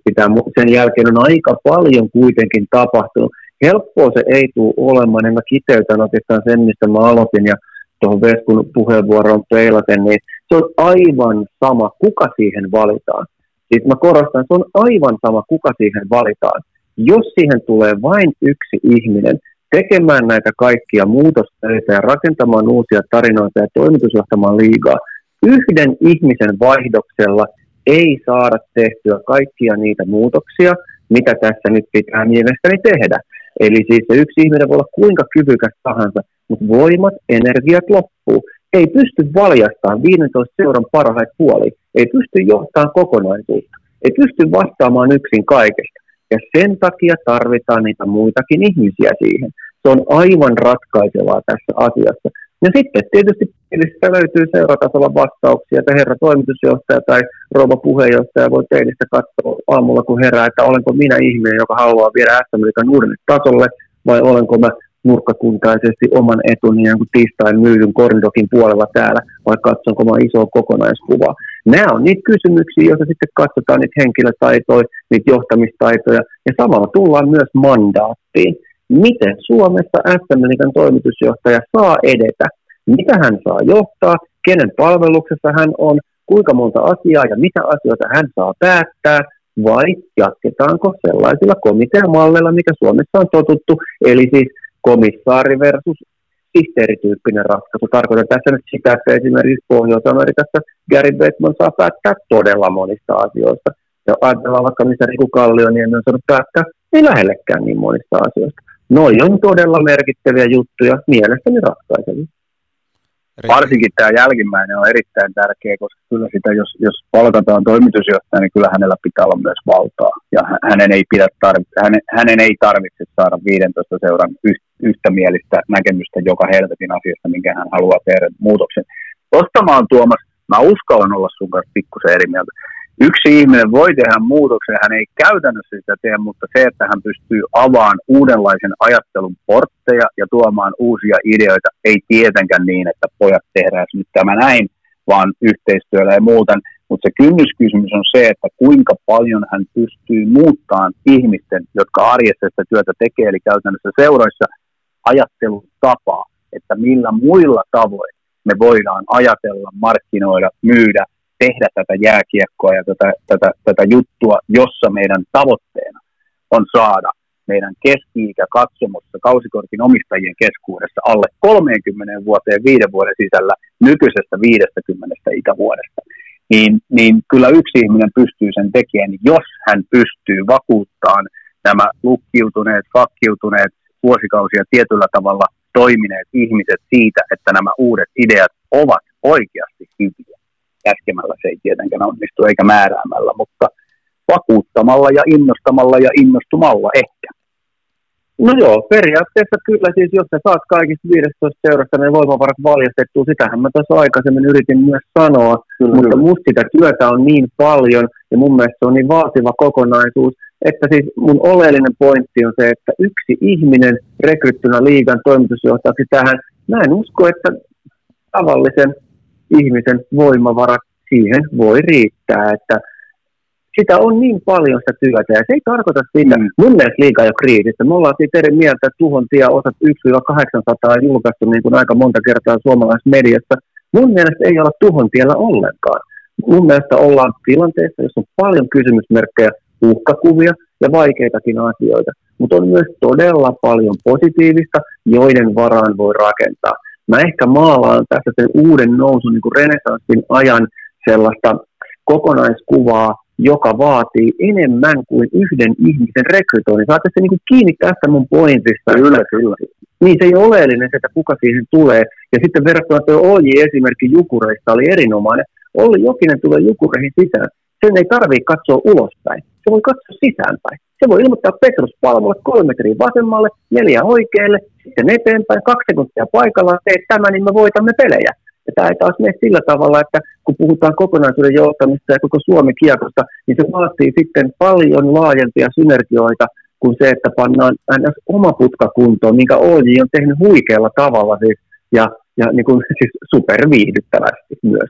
Pitää, sen jälkeen on aika paljon kuitenkin tapahtunut. Helppoa se ei tule olemaan, niin mä kiteytän oikeastaan sen, mistä mä aloitin, ja tuohon Veskun puheenvuoroon peilaten, niin se on aivan sama, kuka siihen valitaan. Siis mä korostan, se on aivan sama, kuka siihen valitaan. Jos siihen tulee vain yksi ihminen, tekemään näitä kaikkia muutostöitä ja rakentamaan uusia tarinoita ja toimitusjohtamaan liigaa. Yhden ihmisen vaihdoksella ei saada tehtyä kaikkia niitä muutoksia, mitä tässä nyt pitää mielestäni tehdä. Eli siis se yksi ihminen voi olla kuinka kyvykäs tahansa, mutta voimat, energiat loppuu. Ei pysty valjastamaan 15 seuran parhaita puoli. Ei pysty johtamaan kokonaisuutta. Ei pysty vastaamaan yksin kaikesta. Ja sen takia tarvitaan niitä muitakin ihmisiä siihen. Se on aivan ratkaisevaa tässä asiassa. Ja sitten tietysti teilistä löytyy seuratasolla vastauksia, että herra toimitusjohtaja tai rouva puheenjohtaja voi teilistä katsoa aamulla kun herää, että olenko minä ihminen, joka haluaa viedä SM uudelle tasolle, vai olenko mä nurkkakuntaisesti oman etuni niin kuin tiistain myydyn korindokin puolella täällä, vai katsonko mä isoa kokonaiskuvaa. Nämä on niitä kysymyksiä, joita sitten katsotaan niitä henkilötaitoja, niitä johtamistaitoja, ja samalla tullaan myös mandaattiin. Miten Suomessa SM toimitusjohtaja saa edetä? Mitä hän saa johtaa? Kenen palveluksessa hän on? Kuinka monta asiaa ja mitä asioita hän saa päättää? Vai jatketaanko sellaisilla komiteamalleilla, mikä Suomessa on totuttu, eli siis komissaari versus sihteerityyppinen ratkaisu. Tarkoitan tässä nyt sitä, että esimerkiksi Pohjois-Amerikassa Gary Bettman saa päättää todella monista asioista. Ja ajatellaan vaikka, missä Riku Kallioniemi on saanut päättää, ei lähellekään niin monista asioista. Noi on todella merkittäviä juttuja, mielestäni ratkaisevia. Varsinkin tämä jälkimmäinen on erittäin tärkeä, koska kyllä sitä, jos, jos palkataan toimitusjohtaja, niin kyllä hänellä pitää olla myös valtaa. Ja hänen ei, pidä tarvitse, hänen, hänen ei tarvitse saada 15 seuran yhtä mielistä näkemystä joka helvetin asiasta, minkä hän haluaa tehdä muutoksen. Oon Tuomas, mä uskallan olla sun kanssa pikkusen eri mieltä yksi ihminen voi tehdä muutoksen, hän ei käytännössä sitä tee, mutta se, että hän pystyy avaamaan uudenlaisen ajattelun portteja ja tuomaan uusia ideoita, ei tietenkään niin, että pojat tehdään nyt tämä näin, vaan yhteistyöllä ja muuten. Mutta se kynnyskysymys on se, että kuinka paljon hän pystyy muuttamaan ihmisten, jotka arjessa sitä työtä tekee, eli käytännössä seuroissa ajattelun tapaa, että millä muilla tavoin me voidaan ajatella, markkinoida, myydä, tehdä tätä jääkiekkoa ja tätä, tätä, tätä juttua, jossa meidän tavoitteena on saada meidän keski-ikä katsomossa kausikortin omistajien keskuudessa alle 30 vuoteen viiden vuoden sisällä nykyisestä 50 ikävuodesta. Niin, niin kyllä yksi ihminen pystyy sen tekemään, jos hän pystyy vakuuttamaan nämä lukkiutuneet, fakkiutuneet, vuosikausia tietyllä tavalla toimineet ihmiset siitä, että nämä uudet ideat ovat oikeasti hyviä. Käskemällä se ei tietenkään onnistu eikä määräämällä, mutta vakuuttamalla ja innostamalla ja innostumalla ehkä. No joo, periaatteessa kyllä siis, jos sä saat kaikista 15 seurasta ne voimavarat valjastettua, sitähän mä tuossa aikaisemmin yritin myös sanoa, kyllä, mutta kyllä. musta sitä työtä on niin paljon ja mun mielestä se on niin vaativa kokonaisuus, että siis mun oleellinen pointti on se, että yksi ihminen rekryttynä liigan toimitusjohtajaksi tähän, mä en usko, että tavallisen ihmisen voimavarat siihen voi riittää, että sitä on niin paljon sitä työtä, ja se ei tarkoita sitä, mm. mun mielestä liikaa jo kriisissä. Me ollaan siitä eri mieltä, että tuhon tie osat 1-800 julkaistu niin kuin aika monta kertaa suomalaisessa mediassa. Mun mielestä ei olla tuhon tiellä ollenkaan. Mun mielestä ollaan tilanteessa, jossa on paljon kysymysmerkkejä, uhkakuvia ja vaikeitakin asioita, mutta on myös todella paljon positiivista, joiden varaan voi rakentaa. Mä ehkä maalaan tässä sen uuden nousun niin kuin renesanssin ajan sellaista kokonaiskuvaa, joka vaatii enemmän kuin yhden ihmisen rekrytoinnin. Saatte se niin kiinni tästä mun pointista. Kyllä, kyllä. Niin se ei ole oleellinen, että kuka siihen tulee. Ja sitten verrattuna tuo OJ-esimerkki Jukureista oli erinomainen. Olli Jokinen tulee Jukureihin sisään. Sen ei tarvitse katsoa ulospäin. Se voi katsoa sisäänpäin. Se voi ilmoittaa Petrus Palmulle kolme metriä vasemmalle, neljä oikealle, sitten eteenpäin, kaksi sekuntia paikallaan, teet tämän, niin me voitamme pelejä. Ja tämä ei taas mene sillä tavalla, että kun puhutaan kokonaisuuden johtamista ja koko Suomen kiekosta, niin se vaatii sitten paljon laajempia synergioita kuin se, että pannaan ns. oma putka kuntoon, minkä OJ on tehnyt huikealla tavalla siis, ja, ja niin kuin, siis superviihdyttävästi myös.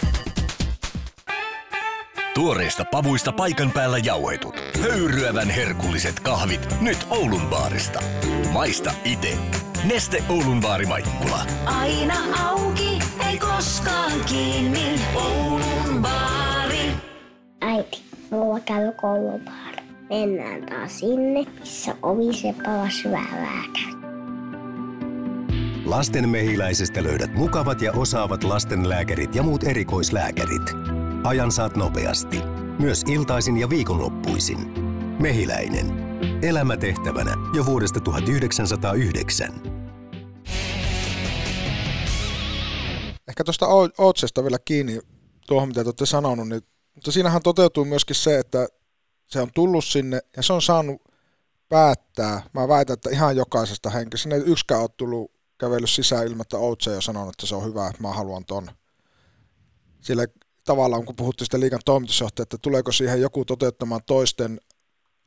Tuoreista pavuista paikan päällä jauhetut. Höyryävän herkulliset kahvit nyt Oulun baarista. Maista ite. Neste Oulun baari Maikkula. Aina auki, ei koskaan kiinni. Oulun baari. Äiti, mulla käy koulubaari. Mennään taas sinne, missä ovisepa on syvää lääkäri. Lastenmehiläisestä löydät mukavat ja osaavat lastenlääkärit ja muut erikoislääkärit. Ajan saat nopeasti. Myös iltaisin ja viikonloppuisin. Mehiläinen. Elämä tehtävänä jo vuodesta 1909. Ehkä tuosta Outsesta vielä kiinni tuohon, mitä te olette sanonut, niin, mutta siinähän toteutuu myöskin se, että se on tullut sinne ja se on saanut päättää. Mä väitän, että ihan jokaisesta henkilöstä. Sinne ei yksikään ole tullut kävellyt sisään ilman, että Outse on sanonut, että se on hyvä, että mä haluan ton. Sillä tavallaan, kun puhuttiin sitä liikan toimitusjohtaja, että tuleeko siihen joku toteuttamaan toisten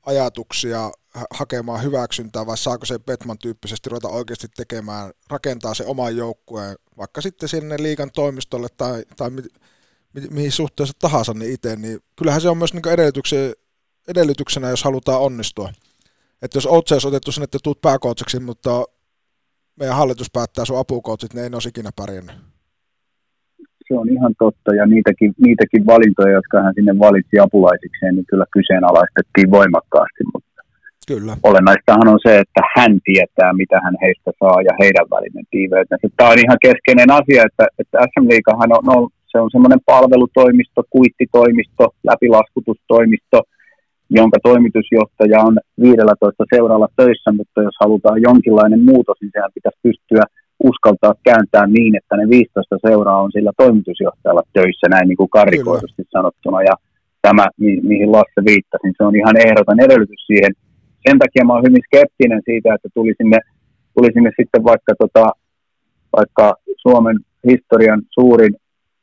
ajatuksia, hakemaan hyväksyntää, vai saako se Petman tyyppisesti ruveta oikeasti tekemään, rakentaa se oman joukkueen, vaikka sitten sinne liikan toimistolle tai, tai mi, mi, mihin suhteessa tahansa niin itse, niin kyllähän se on myös niin edellytyksenä, jos halutaan onnistua. Että jos Outse olisi otettu sinne, että tuut pääkootseksi, mutta meidän hallitus päättää sun apukoutsit, niin ei ne olisi ikinä pärjännyt se on ihan totta, ja niitäkin, niitäkin valintoja, jotka hän sinne valitsi apulaisikseen, niin kyllä kyseenalaistettiin voimakkaasti, mutta kyllä. olennaistahan on se, että hän tietää, mitä hän heistä saa ja heidän välinen tiiveytensä. Tämä on ihan keskeinen asia, että, että SM Liigahan on, on, se on semmoinen palvelutoimisto, kuittitoimisto, läpilaskutustoimisto, jonka toimitusjohtaja on 15 seuralla töissä, mutta jos halutaan jonkinlainen muutos, niin sehän pitäisi pystyä uskaltaa kääntää niin, että ne 15 seuraa on sillä toimitusjohtajalla töissä, näin niin kuin karikoidusti sanottuna. Ja tämä, mi- mihin Lasse viittasi, niin se on ihan ehdoton edellytys siihen. Sen takia mä olen hyvin skeptinen siitä, että tuli sinne, tuli sinne sitten vaikka, tota, vaikka Suomen historian suurin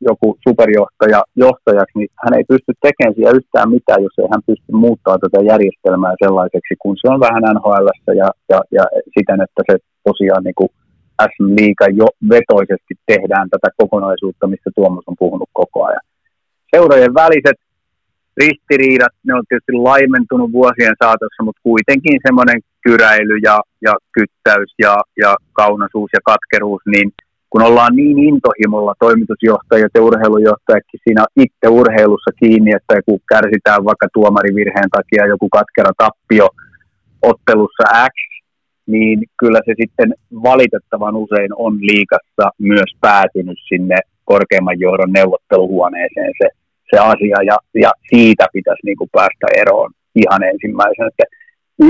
joku superjohtaja johtajaksi, niin hän ei pysty tekemään siellä yhtään mitään, jos ei hän pysty muuttaa tätä järjestelmää sellaiseksi, kun se on vähän nhl ja, ja, ja siten, että se tosiaan niin kuin SM Liiga jo vetoisesti tehdään tätä kokonaisuutta, mistä Tuomas on puhunut koko ajan. Seurojen väliset ristiriidat, ne on tietysti laimentunut vuosien saatossa, mutta kuitenkin semmoinen kyräily ja, ja kyttäys ja, ja kaunaisuus ja katkeruus, niin kun ollaan niin intohimolla toimitusjohtajat ja urheilujohtajatkin siinä itse urheilussa kiinni, että kun kärsitään vaikka tuomarivirheen takia joku katkera tappio ottelussa X, niin kyllä se sitten valitettavan usein on liikassa myös päätynyt sinne korkeimman johdon neuvotteluhuoneeseen se, se asia, ja, ja siitä pitäisi niin kuin päästä eroon ihan ensimmäisenä. Että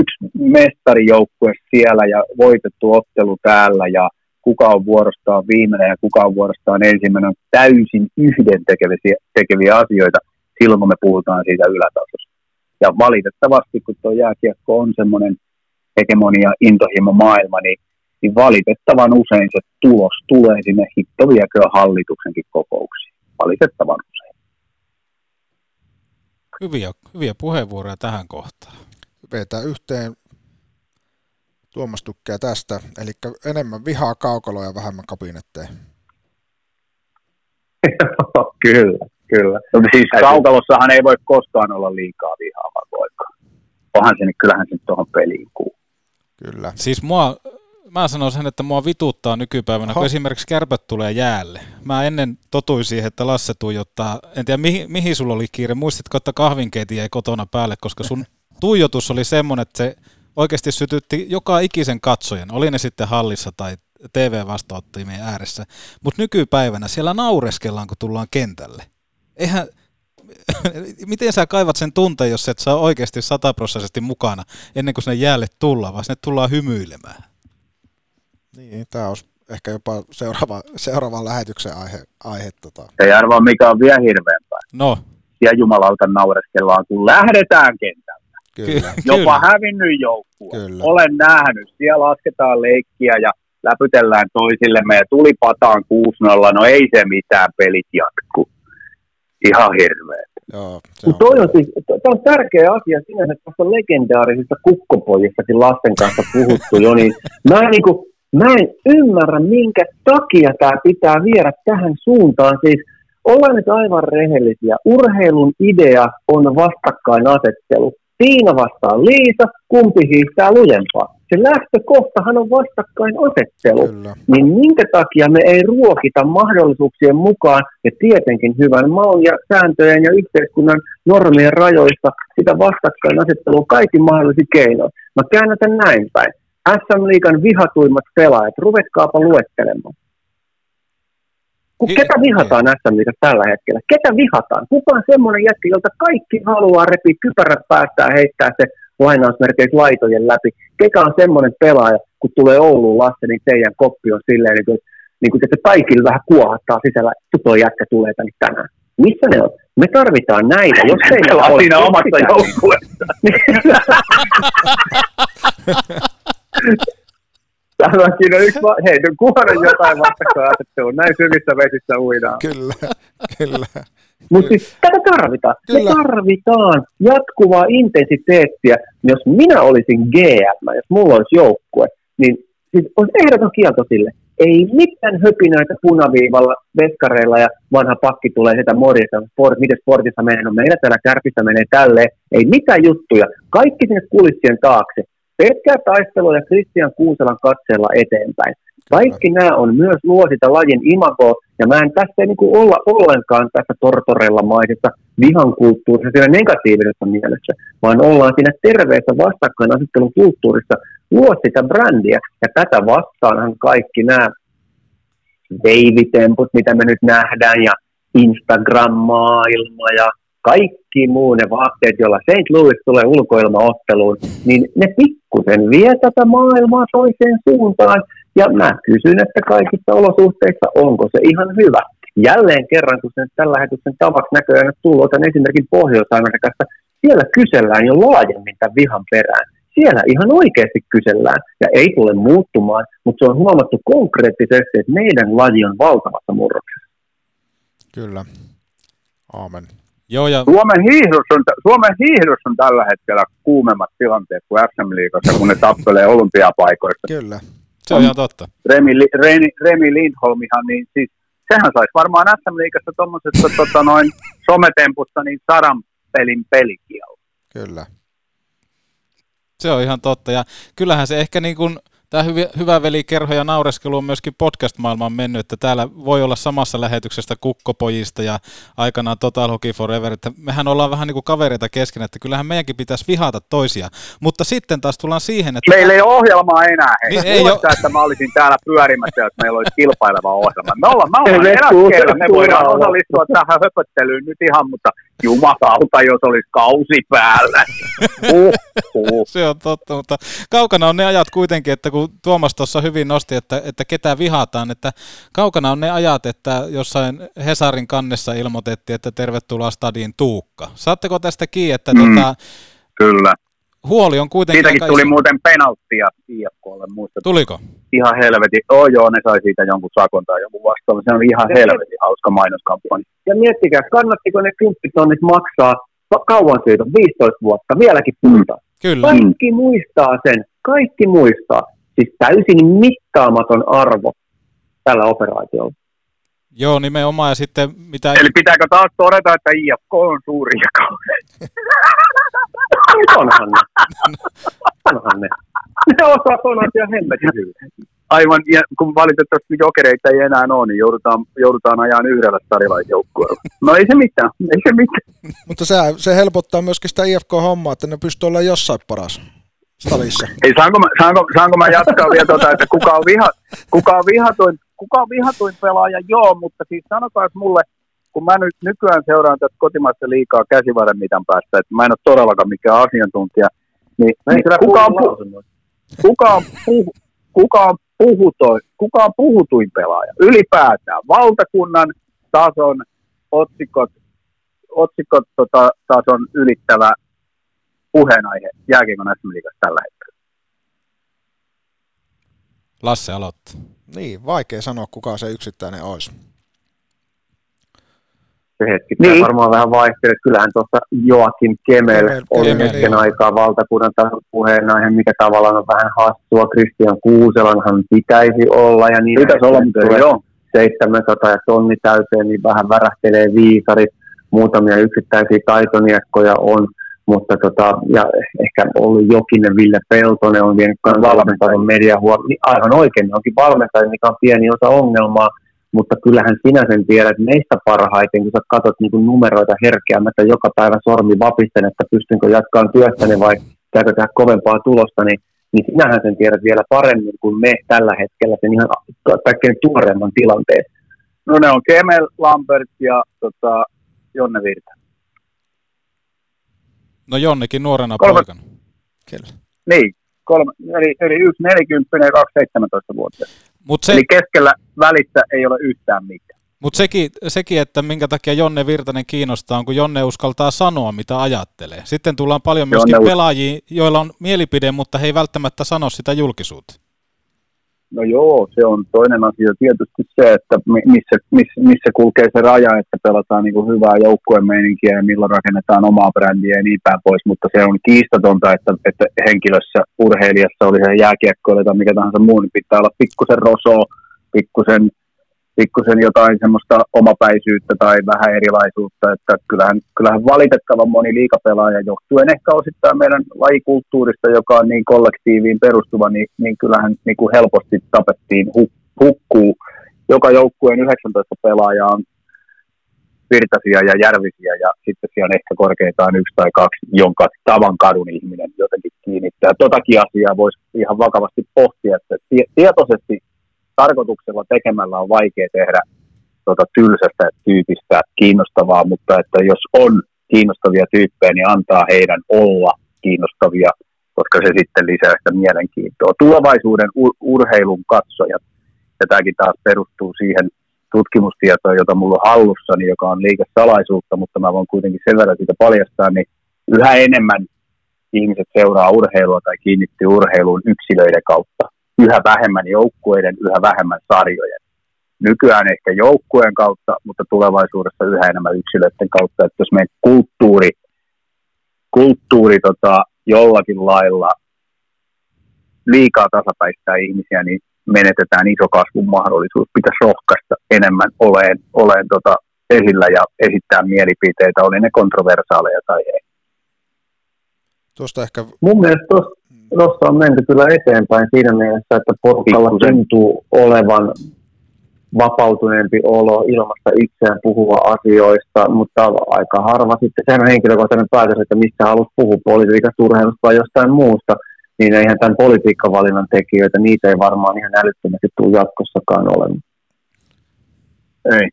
yksi mestarijoukkue siellä ja voitettu ottelu täällä ja kuka on vuorostaan viimeinen ja kuka on vuorostaan ensimmäinen on täysin yhden tekeviä, tekeviä asioita silloin, kun me puhutaan siitä ylätasosta. Ja valitettavasti, kun tuo jääkiekko on semmoinen hegemonia, intohimo maailma, niin, niin valitettavan usein se tulos tulee sinne hittoviäkö hallituksenkin kokouksiin. Valitettavan usein. Hyviä, hyviä puheenvuoroja tähän kohtaan. Vetää yhteen Tuomas tykkää tästä, eli enemmän vihaa kaukaloa ja vähemmän kabinetteja. kyllä, kyllä. No, siis kaukalossahan ei voi koskaan olla liikaa vihaa, vaan voiko. Onhan se, niin kyllähän se tuohon peliin kuuluu. Kyllä. Siis mua, mä sanon sen, että mua vituttaa nykypäivänä, Oho. kun esimerkiksi kärpät tulee jäälle. Mä ennen totuin siihen, että Lasse tuijottaa, en tiedä mihin, mihin sulla oli kiire, muistitko, että kahvinkeiti jäi kotona päälle, koska sun tuijotus oli semmoinen, että se oikeasti sytytti joka ikisen katsojan, oli ne sitten hallissa tai TV-vastaanottimien ääressä. Mutta nykypäivänä siellä naureskellaan, kun tullaan kentälle. Eihän, miten sä kaivat sen tunteen, jos et saa oikeasti sataprosenttisesti mukana ennen kuin sinne jäälle tullaan, vaan sinne tullaan hymyilemään? Niin, tämä olisi ehkä jopa seuraava, seuraavan lähetyksen aihe. aihe tota. Ei arvaa, mikä on vielä hirveämpää. No. Ja jumalauta naureskellaan, kun lähdetään kentälle. Kyllä. Jopa Kyllä. hävinnyt joukkue. Kyllä. Olen nähnyt. Siellä lasketaan leikkiä ja läpytellään toisillemme ja tuli pataan 6-0. No ei se mitään, pelit jatkuu. Ihan hirveä. Joo, se on. Toi on, siis, on tärkeä asia sinänsä, että tässä legendaarisista kukkopojistakin lasten kanssa puhuttu jo, niin mä en, niin kuin, mä en ymmärrä, minkä takia tämä pitää viedä tähän suuntaan. Siis ollaan nyt aivan rehellisiä. Urheilun idea on vastakkainasettelu. Tiina vastaa Liisa, kumpi hiihtää lujempaa. Se lähtökohtahan on vastakkainasettelu. Kyllä. Niin minkä takia me ei ruokita mahdollisuuksien mukaan ja tietenkin hyvän maun ja sääntöjen ja yhteiskunnan normien rajoista sitä vastakkainasettelua kaikin mahdollisin keinoin. Mä käännän tämän näin päin. SM Liigan vihatuimmat pelaajat, ruvetkaapa luettelemaan. Kun ketä vihataan SM tällä hetkellä? Ketä vihataan? Kuka on semmoinen jätkä, jolta kaikki haluaa repiä kypärät päästään ja heittää se lainausmerkeissä laitojen läpi? Ketä on semmoinen pelaaja, kun tulee Ouluun lasten, niin teidän koppi on silleen, niin kuin, niin kuin että kaikille vähän kuohattaa sisällä, että tuo jätkä tulee tänne tänään. Missä ne on? Me tarvitaan näitä. Jos ei ne ole siinä omassa joukkueessa. Tämäkin on yksi, hei, kunhan on jotain vastakkainasettelua, näin syvissä vesissä uidaan. Kyllä, kyllä. Mutta siis tätä tarvitaan. Kyllä. Me tarvitaan jatkuvaa intensiteettiä. Jos minä olisin GM, jos mulla olisi joukkue, niin siis on ehdoton kielto sille. Ei mitään höpinöitä punaviivalla, veskareilla ja vanha pakki tulee sitä morjesta, sport, miten sportissa menee, no meillä täällä kärpissä menee tälleen. Ei mitään juttuja. Kaikki sinne kulissien taakse. Pelkkää taistelua ja Christian Kuuselan katseella eteenpäin. Kaikki nämä on myös luo sitä lajin imagoa, ja mä en tässä niin olla ollenkaan tässä vihan kulttuurissa siinä negatiivisessa mielessä, vaan ollaan siinä terveessä vastakkainasettelun kulttuurissa luo sitä brändiä, ja tätä vastaanhan kaikki nämä veivitemput, mitä me nyt nähdään, ja Instagram-maailma ja kaikki muu ne vaatteet, joilla St. Louis tulee ulkoilmaotteluun, niin ne pikkusen vie tätä maailmaa toiseen suuntaan. Ja mä kysyn, että kaikissa olosuhteissa onko se ihan hyvä. Jälleen kerran, kun sen tällä hetkellä tavaksi näköjään tullut, otan esimerkin Pohjois-Amerikasta, siellä kysellään jo laajemmin tämän vihan perään. Siellä ihan oikeasti kysellään ja ei tule muuttumaan, mutta se on huomattu konkreettisesti, että meidän laji on valtavassa murroksessa. Kyllä. Aamen. Joo, ja Suomen hiihdossa on, Suomen hiihdossa on tällä hetkellä kuumemmat tilanteet kuin SM-liigassa, kun ne tappelee olympiapaikoista. Kyllä. Se on ihan totta. Remi, Reni, Remi Lindholmihan, niin siis sehän saisi varmaan SM-liigassa tuommoisesta tota, noin sometempusta niin sadan pelin pelikielto. Kyllä. Se on ihan totta. Ja kyllähän se ehkä niin kuin, tämä hyvä, hyvä veli kerho ja naureskelu on myöskin podcast-maailmaan mennyt, että täällä voi olla samassa lähetyksestä kukkopojista ja aikanaan Total Hockey Forever, että mehän ollaan vähän niin kuin kavereita kesken, että kyllähän meidänkin pitäisi vihata toisia. Mutta sitten taas tullaan siihen, että... Meillä ei ole ohjelmaa enää. Hei. Niin, Niin, ei ei oo. että mä olisin täällä pyörimässä, jos meillä olisi kilpaileva ohjelma. Me ollaan, me Ei ollaan me eläkkeellä, me kuule- voidaan osallistua tähän höpöttelyyn nyt ihan, mutta jumakauta, jos olisi kausi päällä. Uh, uh. Se on totta, mutta kaukana on ne ajat kuitenkin, että kun Tuomas tuossa hyvin nosti, että, että ketä vihataan, että kaukana on ne ajat, että jossain Hesarin kannessa ilmoitettiin, että tervetuloa stadiin Tuukka. Saatteko tästä kiinni, että Mm. tota, Kyllä. Huoli on kuitenkin Siitäkin tuli iso. muuten penalttia IFKlle, muista. Tuliko? Ihan helvetin. Oh joo, ne sai siitä jonkun sakon tai jonkun vastaavan. Se on ihan helvetin hauska mainoskampanja. Ja miettikää, kannattiko ne 10 tonnit maksaa kauan siitä, 15 vuotta, vieläkin puhutaan. Kyllä. Kaikki muistaa sen, kaikki muistaa. Siis täysin mittaamaton arvo tällä operaatiolla. Joo, nimenomaan. Ja sitten mitä... Eli pitääkö taas todeta, että IFK on suuri jakaus? Onhan ne. Onhan ne. Ne osaa ton asian hemmetin hyvin. Aivan, ja kun valitettavasti jokereita ei enää ole, niin joudutaan, joudutaan ajan yhdellä starilaisjoukkueella. No ei se mitään, ei se mitään. Mutta se, se helpottaa myöskin sitä IFK-hommaa, että ne pystyy olemaan jossain paras stadissa. Ei, saanko, mä, saanko, saanko mä jatkaa vielä tota, että kuka on, viha, kuka, on vihatuin, kuka on vihatuin pelaaja? Joo, mutta siis sanotaan mulle, kun mä nyt nykyään seuraan tätä kotimaista liikaa käsivarren mitan päästä, että mä en ole todellakaan mikään asiantuntija, niin, niin kuka, on, pu, kuka, on puhu, kuka, on puhutoin, kuka on puhutuin pelaaja? Ylipäätään valtakunnan tason otsikot, otsikot tota, tason ylittävä puheenaihe jääkiekon SM-liigassa tällä hetkellä. Lasse aloittaa. Niin, vaikea sanoa, kuka se yksittäinen olisi. se hetki. Niin. Varmaan vähän vaihtelee. Kyllähän tuossa Joakim Kemel Kemel, oli Kemel, hetken aikaa valtakunnan puheenaihe, mikä tavallaan on vähän hassua. Christian Kuuselanhan pitäisi olla ja niin Pitäisi olla, mutta joo. 700 ja tonni täyteen, niin vähän värähtelee viisarit. Muutamia yksittäisiä taitoniekkoja on, mutta tota, ja ehkä ollut Jokinen, Ville Peltonen on vienyt valmentajan media huomioon. Niin aivan oikein, ne onkin valmentaja, mikä on pieni osa ongelmaa, mutta kyllähän sinä sen tiedät meistä parhaiten, kun sä katsot niin kuin numeroita herkeämättä joka päivä sormi vapisten, että pystynkö jatkamaan työstäni vai pitääkö tehdä kovempaa tulosta, niin, niin sinähän sen tiedät vielä paremmin kuin me tällä hetkellä sen ihan kaikkein tuoreemman tilanteen. No ne on Kemel, Lambert ja tota, Jonne Virta. No Jonnekin nuorena Kolme- poikana. Kyllä. Niin, kolme, eli, eli yksi 40 ja kaksi 17 vuotta. Mutta se, Eli keskellä välissä ei ole yhtään mitään. mut sekin, sekin, että minkä takia Jonne Virtanen kiinnostaa, on kun Jonne uskaltaa sanoa, mitä ajattelee. Sitten tullaan paljon myöskin Jonne pelaajia, joilla on mielipide, mutta he ei välttämättä sano sitä julkisuuteen. No joo, se on toinen asia. Tietysti se, että mi- missä, missä, missä kulkee se raja, että pelataan niin kuin hyvää joukkueen meininkiä ja milloin rakennetaan omaa brändiä ja niin päin pois, mutta se on kiistatonta, että, että henkilössä, urheilijassa, oli se jääkiekkoilija tai mikä tahansa muu, niin pitää olla pikkusen rosoa, pikkusen, pikkusen jotain semmoista omapäisyyttä tai vähän erilaisuutta, että kyllähän, kyllähän valitettavan moni liikapelaaja johtuen ehkä osittain meidän lajikulttuurista, joka on niin kollektiiviin perustuva, niin, niin kyllähän niin kuin helposti tapettiin hu- hukkuu. Joka joukkueen 19 pelaajaa on Virtasia ja Järvisiä ja sitten siellä on ehkä korkeintaan yksi tai kaksi, jonka tavan kadun ihminen jotenkin kiinnittää. Totakin asiaa voisi ihan vakavasti pohtia, että tie- tietoisesti tarkoituksella tekemällä on vaikea tehdä tota tylsästä tyypistä kiinnostavaa, mutta että jos on kiinnostavia tyyppejä, niin antaa heidän olla kiinnostavia, koska se sitten lisää sitä mielenkiintoa. Tulevaisuuden ur- urheilun katsojat, ja tämäkin taas perustuu siihen tutkimustietoon, jota mulla on hallussani, joka on liikesalaisuutta, mutta mä voin kuitenkin sen verran siitä paljastaa, niin yhä enemmän ihmiset seuraa urheilua tai kiinnittyy urheiluun yksilöiden kautta. Yhä vähemmän joukkueiden, yhä vähemmän sarjojen. nykyään ehkä joukkueen kautta, mutta tulevaisuudessa yhä enemmän yksilöiden kautta, että jos meidän kulttuuri, kulttuuri tota, jollakin lailla liikaa tasapäistää ihmisiä, niin menetetään iso kasvun mahdollisuus. Pitäisi rohkaista enemmän oleen, oleen tota, esillä ja esittää mielipiteitä, oli ne kontroversaaleja tai ei. Tuosta ehkä... Mun mielestä tuossa on menty kyllä eteenpäin siinä mielessä, että porukalla tuntuu olevan vapautuneempi olo ilmasta itseään puhua asioista, mutta aika harva sitten, sehän on henkilökohtainen päätös, että mistä haluat puhua politiikasta, urheilusta vai jostain muusta, niin eihän tämän politiikkavalinnan tekijöitä, niitä ei varmaan ihan älyttömästi tule jatkossakaan olemaan. Ei.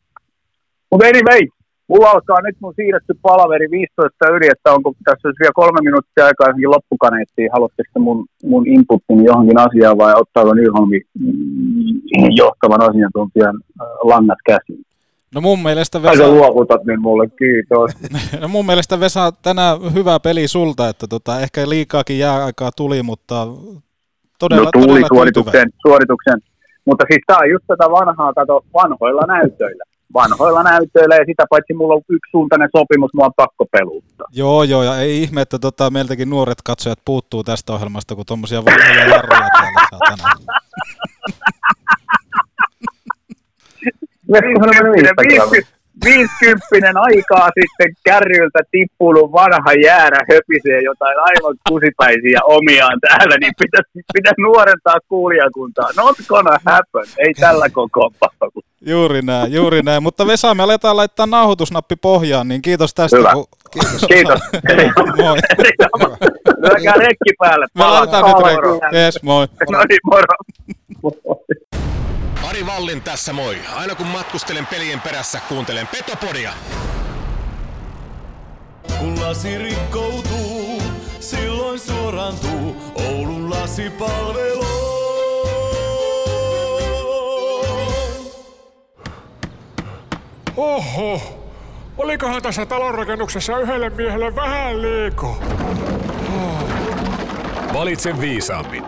Mutta anyway, mulla alkaa nyt mun siirretty palaveri 15 yli, että onko tässä olisi vielä kolme minuuttia aikaa johonkin loppukaneettiin. Haluatteko mun, mun inputin johonkin asiaan vai ottaako Nyholmi mm, johtavan asiantuntijan langat käsiin? No mun mielestä Vesa... Vesa... luovutat niin mulle, kiitos. no mun mielestä Vesa, tänään hyvä peli sulta, että tota, ehkä liikaakin jääaikaa tuli, mutta todella, no tuli todella suorituksen, suorituksen, mutta siis tää on just tätä vanhaa, kato, vanhoilla näytöillä vanhoilla näytöillä ja sitä paitsi mulla on yksi suuntainen sopimus, mua on pakko peluuttaa. Joo, joo, ja ei ihme, että tota, meiltäkin nuoret katsojat puuttuu tästä ohjelmasta, kun tuommoisia vanhoja jarruja täällä saa tänään. Viisikymppinen aikaa sitten kärryltä tippunut vanha jäärä höpisee jotain aivan kusipäisiä omiaan täällä, niin pitäisi pitä nuorentaa kuulijakuntaa. Not gonna happen, ei tällä koko. Juuri näin, juuri näin. Mutta Vesa, me aletaan laittaa nauhoitusnappi pohjaan, niin kiitos tästä. Hyvä. Kun... Kiitos. kiitos. moi. Lyökää rekki päälle. Me laitetaan nyt rekki. Yes, moi. No niin, moro. Ari Vallin tässä moi. Aina kun matkustelen pelien perässä, kuuntelen Petopodia. Kun lasi rikkoutuu, silloin suorantuu Oulun lasipalvelu. Oho, olikohan tässä talonrakennuksessa yhdelle miehelle vähän liikaa? Oh. Valitse viisaammin.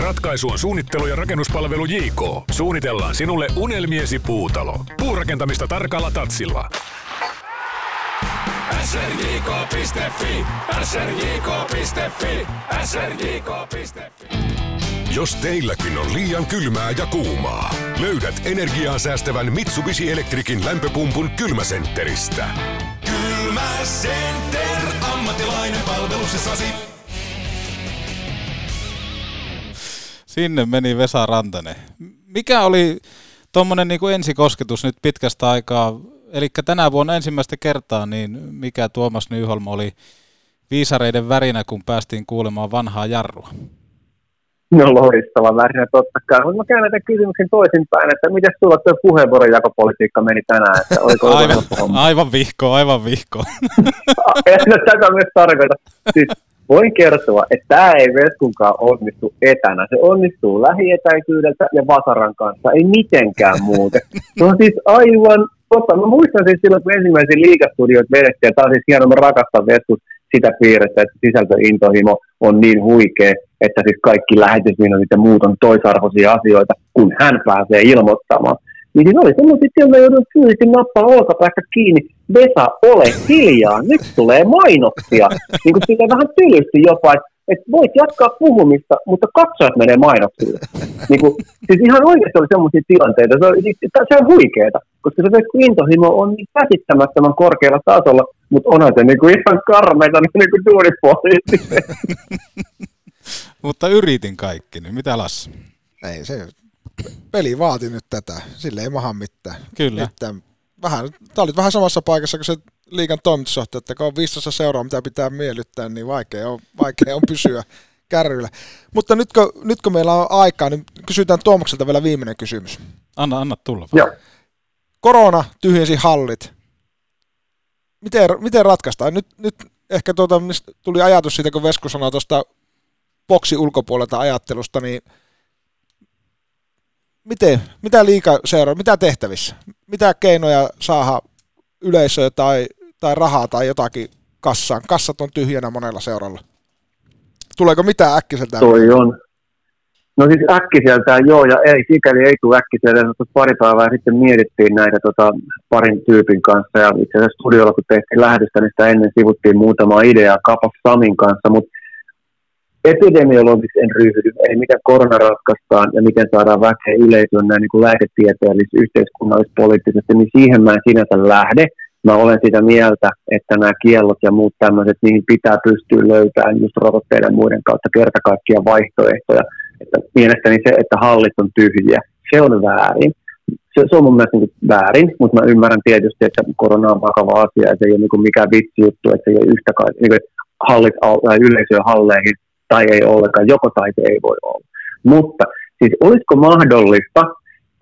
Ratkaisu on suunnittelu ja rakennuspalvelu JK. Suunnitellaan sinulle unelmiesi puutalo. Puurakentamista tarkalla tatsilla. srjk.fi, srjk.fi, srjk.fi. Jos teilläkin on liian kylmää ja kuumaa, löydät energiaa säästävän Mitsubishi Electricin lämpöpumpun kylmäsentteristä. Kylmäcenter, ammattilainen palveluksessasi. Sinne meni Vesa Rantanen. Mikä oli tuommoinen niin kuin ensikosketus nyt pitkästä aikaa, eli tänä vuonna ensimmäistä kertaa, niin mikä Tuomas Nyholm oli viisareiden värinä, kun päästiin kuulemaan vanhaa jarrua? No loistava värinä totta kai, mutta mä käyn näitä kysymyksen toisinpäin, että miten sulla tuo puheenvuoron jakopolitiikka meni tänään, että oliko aivan, aivan vihko, aivan vihko. no, tätä myös tarkoita. Siis voin kertoa, että tämä ei Veskunkaan onnistu etänä. Se onnistuu lähietäisyydeltä ja Vasaran kanssa, ei mitenkään muuten. On siis aivan totta. Mä muistan siis silloin, kun ensimmäisiä liikastudiot vedettiin, ja tämä on siis hieno, mä rakastan Veskus sitä piirrettä, että sisältöintohimo on niin huikea, että siis kaikki lähetysminuutit ja muut on toisarvoisia asioita, kun hän pääsee ilmoittamaan. Niin siinä oli semmoisia tilanteita, joudun fyysisesti nappaa olkapäästä kiinni. Vesa, ole hiljaa, nyt tulee mainoksia. Niin kuin siitä vähän tylysti jopa, että et voit jatkaa puhumista, mutta katsojat menee mainoksille. Niin kuin, siis ihan oikeasti oli semmoisia tilanteita. Se on, siis, se on huikeeta, koska se intohimo on niin käsittämättömän korkealla tasolla, mutta onhan se niin kuin ihan karmeita niin kuin duunipuolisesti. mutta yritin kaikki, niin mitä Lassi? Ei se, peli vaati nyt tätä, sille ei maha mitään. Kyllä. Mitään. Vähän, tämä oli vähän samassa paikassa kuin se liikan toimitusjohtaja, että kun on 15 seuraa, mitä pitää miellyttää, niin vaikea on, vaikea on pysyä kärryillä. Mutta nyt kun, nyt kun meillä on aikaa, niin kysytään Tuomakselta vielä viimeinen kysymys. Anna, anna tulla. Joo. Korona tyhjensi hallit. Miten, miten ratkaistaan? Nyt, nyt ehkä tuota, tuli ajatus siitä, kun Vesku sanoi tuosta boksi ulkopuolelta ajattelusta, niin miten, mitä liika seuraa, mitä tehtävissä? Mitä keinoja saada yleisöä tai, tai rahaa tai jotakin kassaan? Kassat on tyhjänä monella seuralla. Tuleeko mitään äkkiseltä? Toi on. No siis äkkiseltään joo ja ei, sikäli ei tule äkkiseltään. Pari päivää sitten mietittiin näitä tota, parin tyypin kanssa ja itse asiassa studiolla kun tehtiin lähetystä, niin sitä ennen sivuttiin muutama idea Kapas Samin kanssa, mutta epidemiologiksi en ryhdy, ei miten korona ratkaistaan ja miten saadaan väkeä yleisöön näin niin kuin lääketieteellisesti, yhteiskunnallisesti, poliittisesti, niin siihen mä en sinänsä lähde. Mä olen sitä mieltä, että nämä kiellot ja muut tämmöiset, niihin pitää pystyä löytämään just rokotteiden muiden kautta kerta kaikkia vaihtoehtoja. Että mielestäni se, että hallit on tyhjiä, se on väärin. Se, se on mun mielestä niin väärin, mutta mä ymmärrän tietysti, että korona on vakava asia ja se ei ole niin mikään vitsi juttu, että se ei ole yhtä niin hallit tai yleisöä halleihin tai ei ollenkaan, joko tai ei voi olla. Mutta siis olisiko mahdollista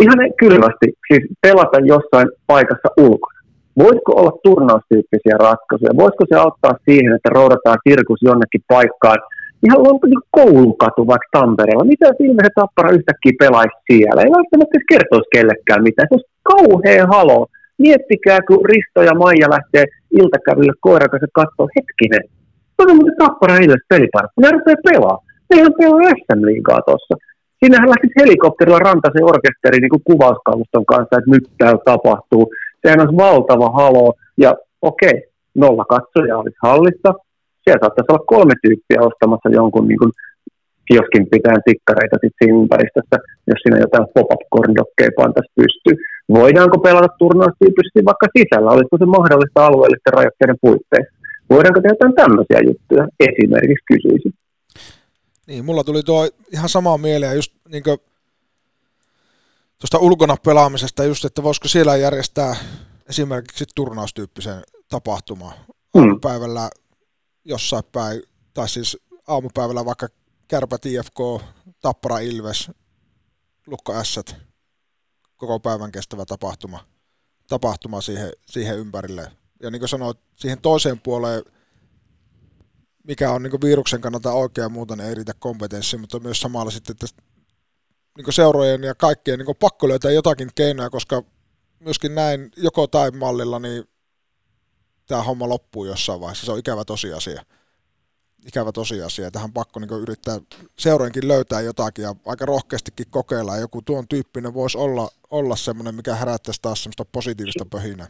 ihan kylmästi siis pelata jossain paikassa ulkona? Voisiko olla turnaustyyppisiä ratkaisuja? Voisiko se auttaa siihen, että roudataan sirkus jonnekin paikkaan, ihan niin koulukatu vaikka Tampereella. Mitä siinä se tappara yhtäkkiä pelaisi siellä? Ei välttämättä kertoisi kellekään mitään. Se olisi kauhean halo. Miettikää, kun Risto ja Maija lähtee iltakäville koiran kanssa katsoa hetkinen. On muuten tappara ei edes pelipaikka. Ne rupeaa pelaa. Nehän pelaa SM-liigaa tuossa. Siinähän lähtisi helikopterilla rantaisen orkesteri niin kuvauskaluston kanssa, että nyt täällä tapahtuu. Sehän olisi valtava halo. Ja okei, nolla katsoja olisi hallissa siellä saattaisi olla kolme tyyppiä ostamassa jonkun niin kuin kioskin pitää tikkareita sit siinä ympäristössä, jos siinä jotain pop-up korndokkeja pantaisi pystyy. Voidaanko pelata turnaustyyppisesti vaikka sisällä? Olisiko se mahdollista alueellisten rajoitteiden puitteissa? Voidaanko tehdä jotain tämmöisiä juttuja? Esimerkiksi kysyisin. Niin, mulla tuli tuo ihan samaa mieleen just niin tuosta ulkona pelaamisesta just, että voisiko siellä järjestää esimerkiksi turnaustyyppisen tapahtuma hmm. päivällä jossain päin, tai siis aamupäivällä vaikka Kärpät IFK, Tappara Ilves, Lukko Ässät, koko päivän kestävä tapahtuma, tapahtuma siihen, siihen ympärille. Ja niin kuin sanoit, siihen toiseen puoleen, mikä on niin viruksen kannalta oikea ja muuta, niin ei riitä kompetenssi, mutta myös samalla sitten, että niin seurojen ja kaikkien niin pakko löytää jotakin keinoja, koska myöskin näin joko tai mallilla, niin tämä homma loppuu jossain vaiheessa. Se on ikävä tosiasia. Ikävä tosiasia. Tähän pakko niin yrittää seuroinkin löytää jotakin ja aika rohkeastikin kokeilla. Joku tuon tyyppinen voisi olla, olla semmoinen, mikä herättäisi taas semmoista positiivista pöhinää.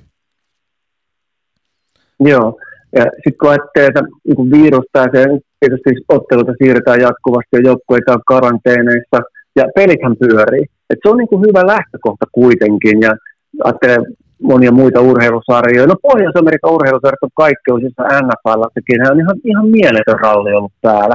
Joo. Ja sitten kun ajattelee, että niin virus pääsee, tietysti otteluita siirretään jatkuvasti ja joukkueita on karanteeneissa ja pelithän pyörii. Et se on niin kuin hyvä lähtökohta kuitenkin ja ajattelee monia muita urheilusarjoja. No Pohjois-Amerikan urheilusarjat on kaikki osissa NFL-sekin. on ihan, ihan mieletön ralli ollut täällä.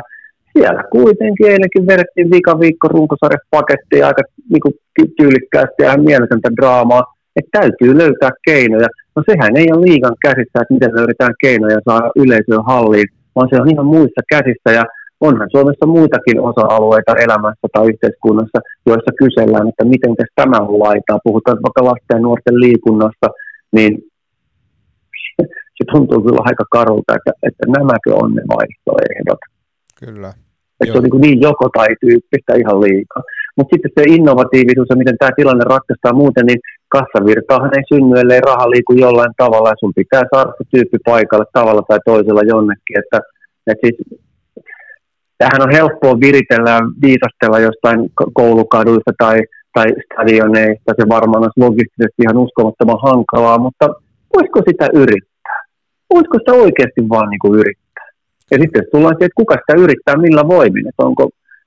Siellä kuitenkin eilenkin vedettiin vika viikko runkosarjapakettia aika niin kuin, tyylikkäästi ja mieletöntä draamaa. Että täytyy löytää keinoja. No sehän ei ole liigan käsissä, että miten löydetään keinoja saada yleisöön halliin, vaan se on ihan muissa käsissä. Ja onhan Suomessa muitakin osa-alueita elämässä tai yhteiskunnassa, joissa kysellään, että miten tämä on laitaa. Puhutaan vaikka lasten ja nuorten liikunnasta, niin se tuntuu kyllä aika karulta, että, että nämäkö on ne vaihtoehdot. Kyllä. Että se on niin, niin joko tai tyyppistä ihan liikaa. Mutta sitten se innovatiivisuus ja miten tämä tilanne ratkaistaan muuten, niin kassavirtaahan ei synny, ellei raha liiku jollain tavalla ja sun pitää saada se tyyppi paikalle tavalla tai toisella jonnekin. Että, että siis tähän on helppoa viritellä ja viisastella jostain koulukaduista tai, tai stadioneista. Se varmaan olisi logistisesti ihan uskomattoman hankalaa, mutta voisiko sitä yrittää? Voisiko sitä oikeasti vaan niin kuin yrittää? Ja sitten tullaan siihen, että kuka sitä yrittää, millä voimin. Että onko,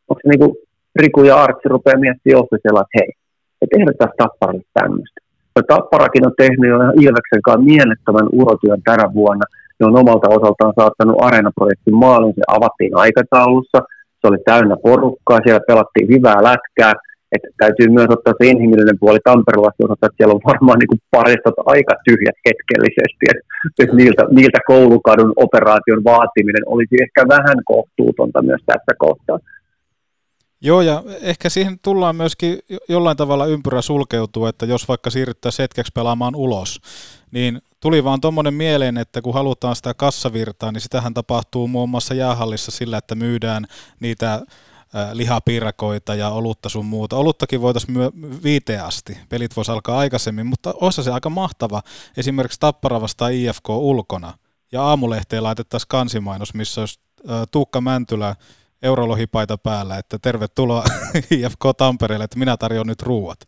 onko se niin kuin Riku ja Artsi rupeaa miettimään officella, että hei, että ehdotetaan Tapparalle tämmöistä. Ja Tapparakin on tehnyt jo Ilveksen kanssa mielettömän urotyön tänä vuonna – ne on omalta osaltaan saattanut Areena-projektin maalin, se avattiin aikataulussa, se oli täynnä porukkaa, siellä pelattiin hyvää lätkää, että täytyy myös ottaa se inhimillinen puoli Tampereella. Että siellä on varmaan niin paristot aika tyhjät hetkellisesti, että niiltä, niiltä koulukadun operaation vaatiminen olisi ehkä vähän kohtuutonta myös tässä kohtaa. Joo, ja ehkä siihen tullaan myöskin jollain tavalla ympyrä sulkeutua, että jos vaikka siirryttäisiin hetkeksi pelaamaan ulos, niin tuli vaan tuommoinen mieleen, että kun halutaan sitä kassavirtaa, niin sitähän tapahtuu muun muassa jäähallissa sillä, että myydään niitä lihapiirakoita ja olutta sun muuta. Oluttakin voitaisiin myö viiteen asti. Pelit voisi alkaa aikaisemmin, mutta olisi se aika mahtava. Esimerkiksi Tappara vastaan IFK ulkona. Ja aamulehteen laitettaisiin kansimainos, missä olisi Tuukka Mäntylä eurolohipaita päällä, että tervetuloa IFK Tampereelle, että minä tarjoan nyt ruuat.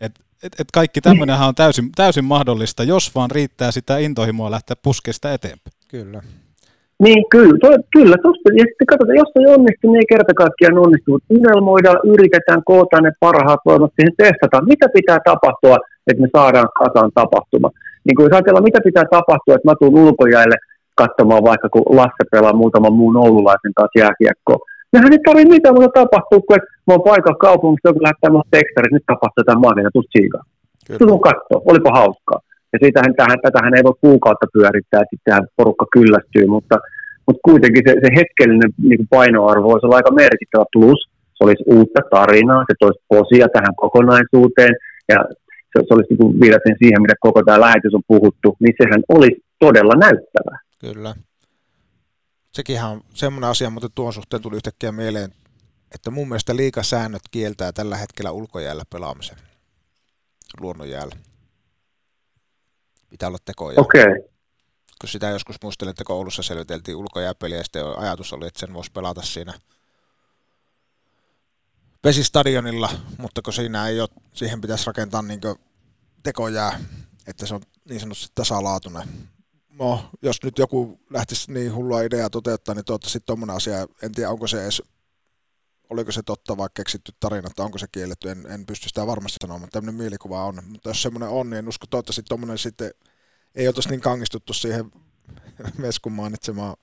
Et, et, et kaikki tämmöinenhän on täysin, täysin mahdollista, jos vaan riittää sitä intohimoa lähteä puskeesta eteenpäin. Kyllä. Niin, kyllä, to, kyllä tosta. Ja sitten katsotaan, jos ei onnistu, niin ei kerta kaikkiaan onnistu. Mutta Unelmoidaan, yritetään, kootaan ne parhaat voimat siihen testataan. Mitä pitää tapahtua, että me saadaan kasaan tapahtuma? Niin kuin jos ajatellaan, mitä pitää tapahtua, että mä tuun ulkojäille katsomaan vaikka, kun Lasse pelaa muutaman muun oululaisen kanssa jääkiekkoa. Nehän ei tarvitse mitään muuta tapahtua, kun että mä oon paikalla kaupungissa, joku lähettää mulle tekstarit, nyt tapahtuu jotain maailmaa, tuu siikaa. Tulen katsoa, olipa hauskaa. Ja siitähän tähän, tätähän ei voi kuukautta pyörittää, että sittenhän porukka kyllästyy, mutta, mutta kuitenkin se, se hetkellinen niin kuin painoarvo olla aika merkittävä plus. Se olisi uutta tarinaa, se toisi posia tähän kokonaisuuteen ja se, se olisi niin kuin viidaten siihen, mitä koko tämä lähetys on puhuttu, niin sehän olisi todella näyttävää. Kyllä. Sekinhän on semmoinen asia, mutta tuon suhteen tuli yhtäkkiä mieleen, että mun mielestä liikasäännöt kieltää tällä hetkellä ulkojäällä pelaamisen luonnonjäällä. Pitää olla tekoja. Okei. Okay. Kun sitä joskus muistelin, että koulussa selviteltiin ulkojääpeliä ja sitten ajatus oli, että sen voisi pelata siinä pesistadionilla, mutta kun siinä ei ole, siihen pitäisi rakentaa niin tekojää, että se on niin sanotusti tasalaatuinen. No, jos nyt joku lähtisi niin hullua ideaa toteuttaa, niin toivottavasti tuommoinen asia, en tiedä onko se edes, oliko se totta vai keksitty tarina, että onko se kielletty, en, en pysty sitä varmasti sanomaan, mutta tämmöinen mielikuva on. Mutta jos semmoinen on, niin en usko toivottavasti tuommoinen sitten ei oltaisi niin kangistuttu siihen Meskun mainitsemaan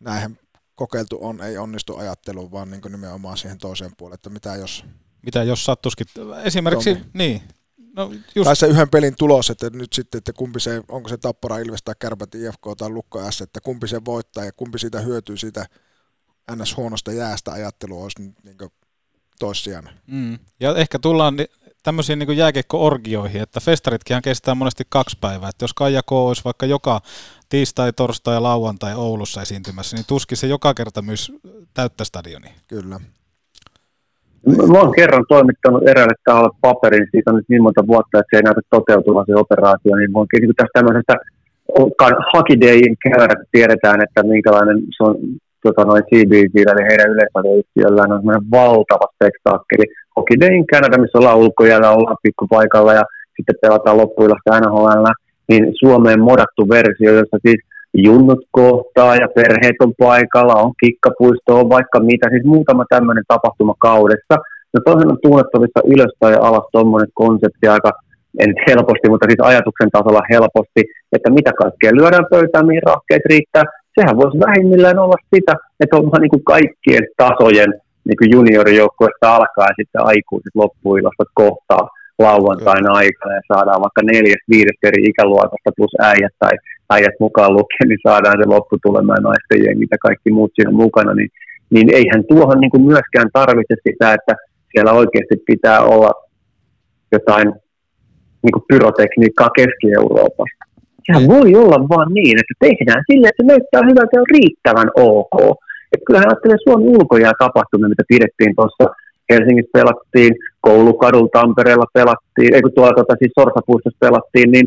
näihin kokeiltu on, ei onnistu ajatteluun, vaan niin nimenomaan siihen toiseen puoleen, että mitä jos... Mitä jos sattuskin, esimerkiksi, Tommi. niin, no Just... Tai se yhden pelin tulos, että nyt sitten, että kumpi se, onko se Tappara, Ilves tai Kärpät, IFK tai Lukko S, että kumpi se voittaa ja kumpi siitä hyötyy siitä ns. huonosta jäästä ajattelu olisi nyt niin toissijainen. Mm. Ja ehkä tullaan tämmöisiin niin jääkiekko-orgioihin, että festaritkin kestää monesti kaksi päivää. Että jos Kaija K. olisi vaikka joka tiistai, torstai ja lauantai Oulussa esiintymässä, niin tuskin se joka kerta myös täyttä stadionia. Kyllä. Mä oon kerran toimittanut eräälle taholle paperin, siitä on nyt niin monta vuotta, että se ei näytä toteutuvan se operaatio, niin voin niin tästä tämmöisestä käydä, että tiedetään, että minkälainen se on tota, noin CBC, eli heidän yleisradioyhtiöllään on semmoinen valtava spektaakkeli. Dayin Canada, missä ollaan ulkojäällä, ollaan pikkupaikalla ja sitten pelataan loppuilasta NHL, niin Suomeen modattu versio, jossa siis junnut kohtaa ja perheet on paikalla, on kikkapuisto, on vaikka mitä, siis muutama tämmöinen tapahtuma kaudessa. No toisen on tunnettavissa ylös tai alas tuommoinen konsepti aika, en helposti, mutta siis ajatuksen tasolla helposti, että mitä kaikkea lyödään pöytään, mihin rahkeet riittää. Sehän voisi vähimmillään olla sitä, että on niin kuin kaikkien tasojen niin kuin alkaa ja sitten aikuiset loppuilasta kohtaa lauantaina aikana ja saadaan vaikka neljäs, viides eri ikäluokasta plus äijät tai äijät mukaan lukien, niin saadaan se lopputulema ja naisten jengi ja kaikki muut siinä mukana, niin, niin eihän tuohon niin kuin myöskään tarvitse sitä, että siellä oikeasti pitää olla jotain niin kuin pyrotekniikkaa Keski-Euroopasta. Sehän voi olla vaan niin, että tehdään sille, että näyttää hyvältä ja riittävän ok. Että kyllähän ajattelee Suomen ulkojää tapahtumia, mitä pidettiin tuossa Helsingissä pelattiin, Koulukadulla Tampereella pelattiin, eikö tuolla tota, siis Sorsapuistossa pelattiin, niin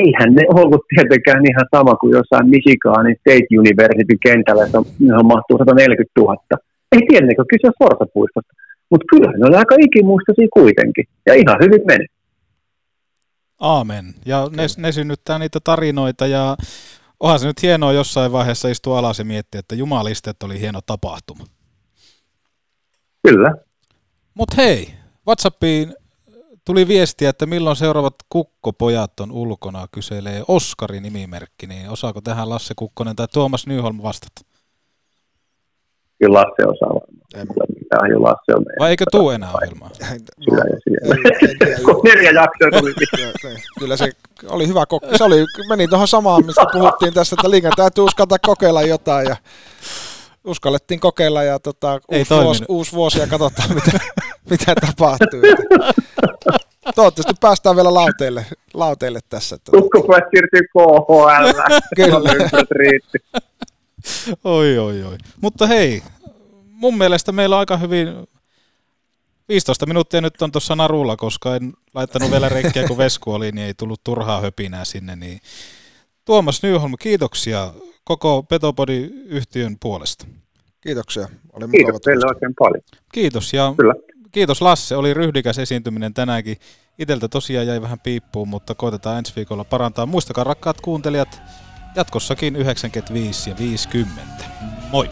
eihän ne ollut tietenkään ihan sama kuin jossain Michiganin State University kentällä, johon mahtuu 140 000. Ei tietenkään kyse Sorsapuistosta, mutta kyllähän ne oli aika ikimuistoisia kuitenkin, ja ihan hyvin meni. Aamen. Ja ne, ne synnyttää niitä tarinoita ja onhan se nyt hienoa jossain vaiheessa istua alas ja miettiä, että jumaliste, että oli hieno tapahtuma. Kyllä. Mutta hei, Whatsappiin tuli viestiä, että milloin seuraavat kukkopojat on ulkona, kyselee Oskari nimimerkki, niin osaako tähän Lasse Kukkonen tai Tuomas Nyholm vastata? Kyllä Lasse osaa varmaan. Mitään jo Lasse on. Vai eikö tuu enää ohjelmaa? Kyllä ja siellä. Neljä jaksoa tuli. Kyllä se oli hyvä kokeilu. Se oli, meni tuohon samaan, mistä puhuttiin tässä, että liigan täytyy uskata kokeilla jotain ja uskallettiin kokeilla ja tota, Ei uusi, vuosi, uusi vuosi ja katsotaan mitä, mitä tapahtuu. Toivottavasti päästään vielä lauteille, lauteille tässä. Tota. Uskopojat siirtyy KHL. Kyllä. riitti. Oi, oi, oi. Mutta hei, mun mielestä meillä on aika hyvin 15 minuuttia nyt on tuossa narulla, koska en laittanut vielä reikkiä, kun Vesku oli, niin ei tullut turhaa höpinää sinne. Niin Tuomas Nyholm, kiitoksia koko Petopodi-yhtiön puolesta. Kiitoksia. Oli mukava Kiitos teille oikein paljon. Kiitos ja Kyllä. kiitos Lasse, oli ryhdikäs esiintyminen tänäänkin. Iteltä tosiaan jäi vähän piippuun, mutta koitetaan ensi viikolla parantaa. Muistakaa rakkaat kuuntelijat, jatkossakin 95 ja 50. Moi!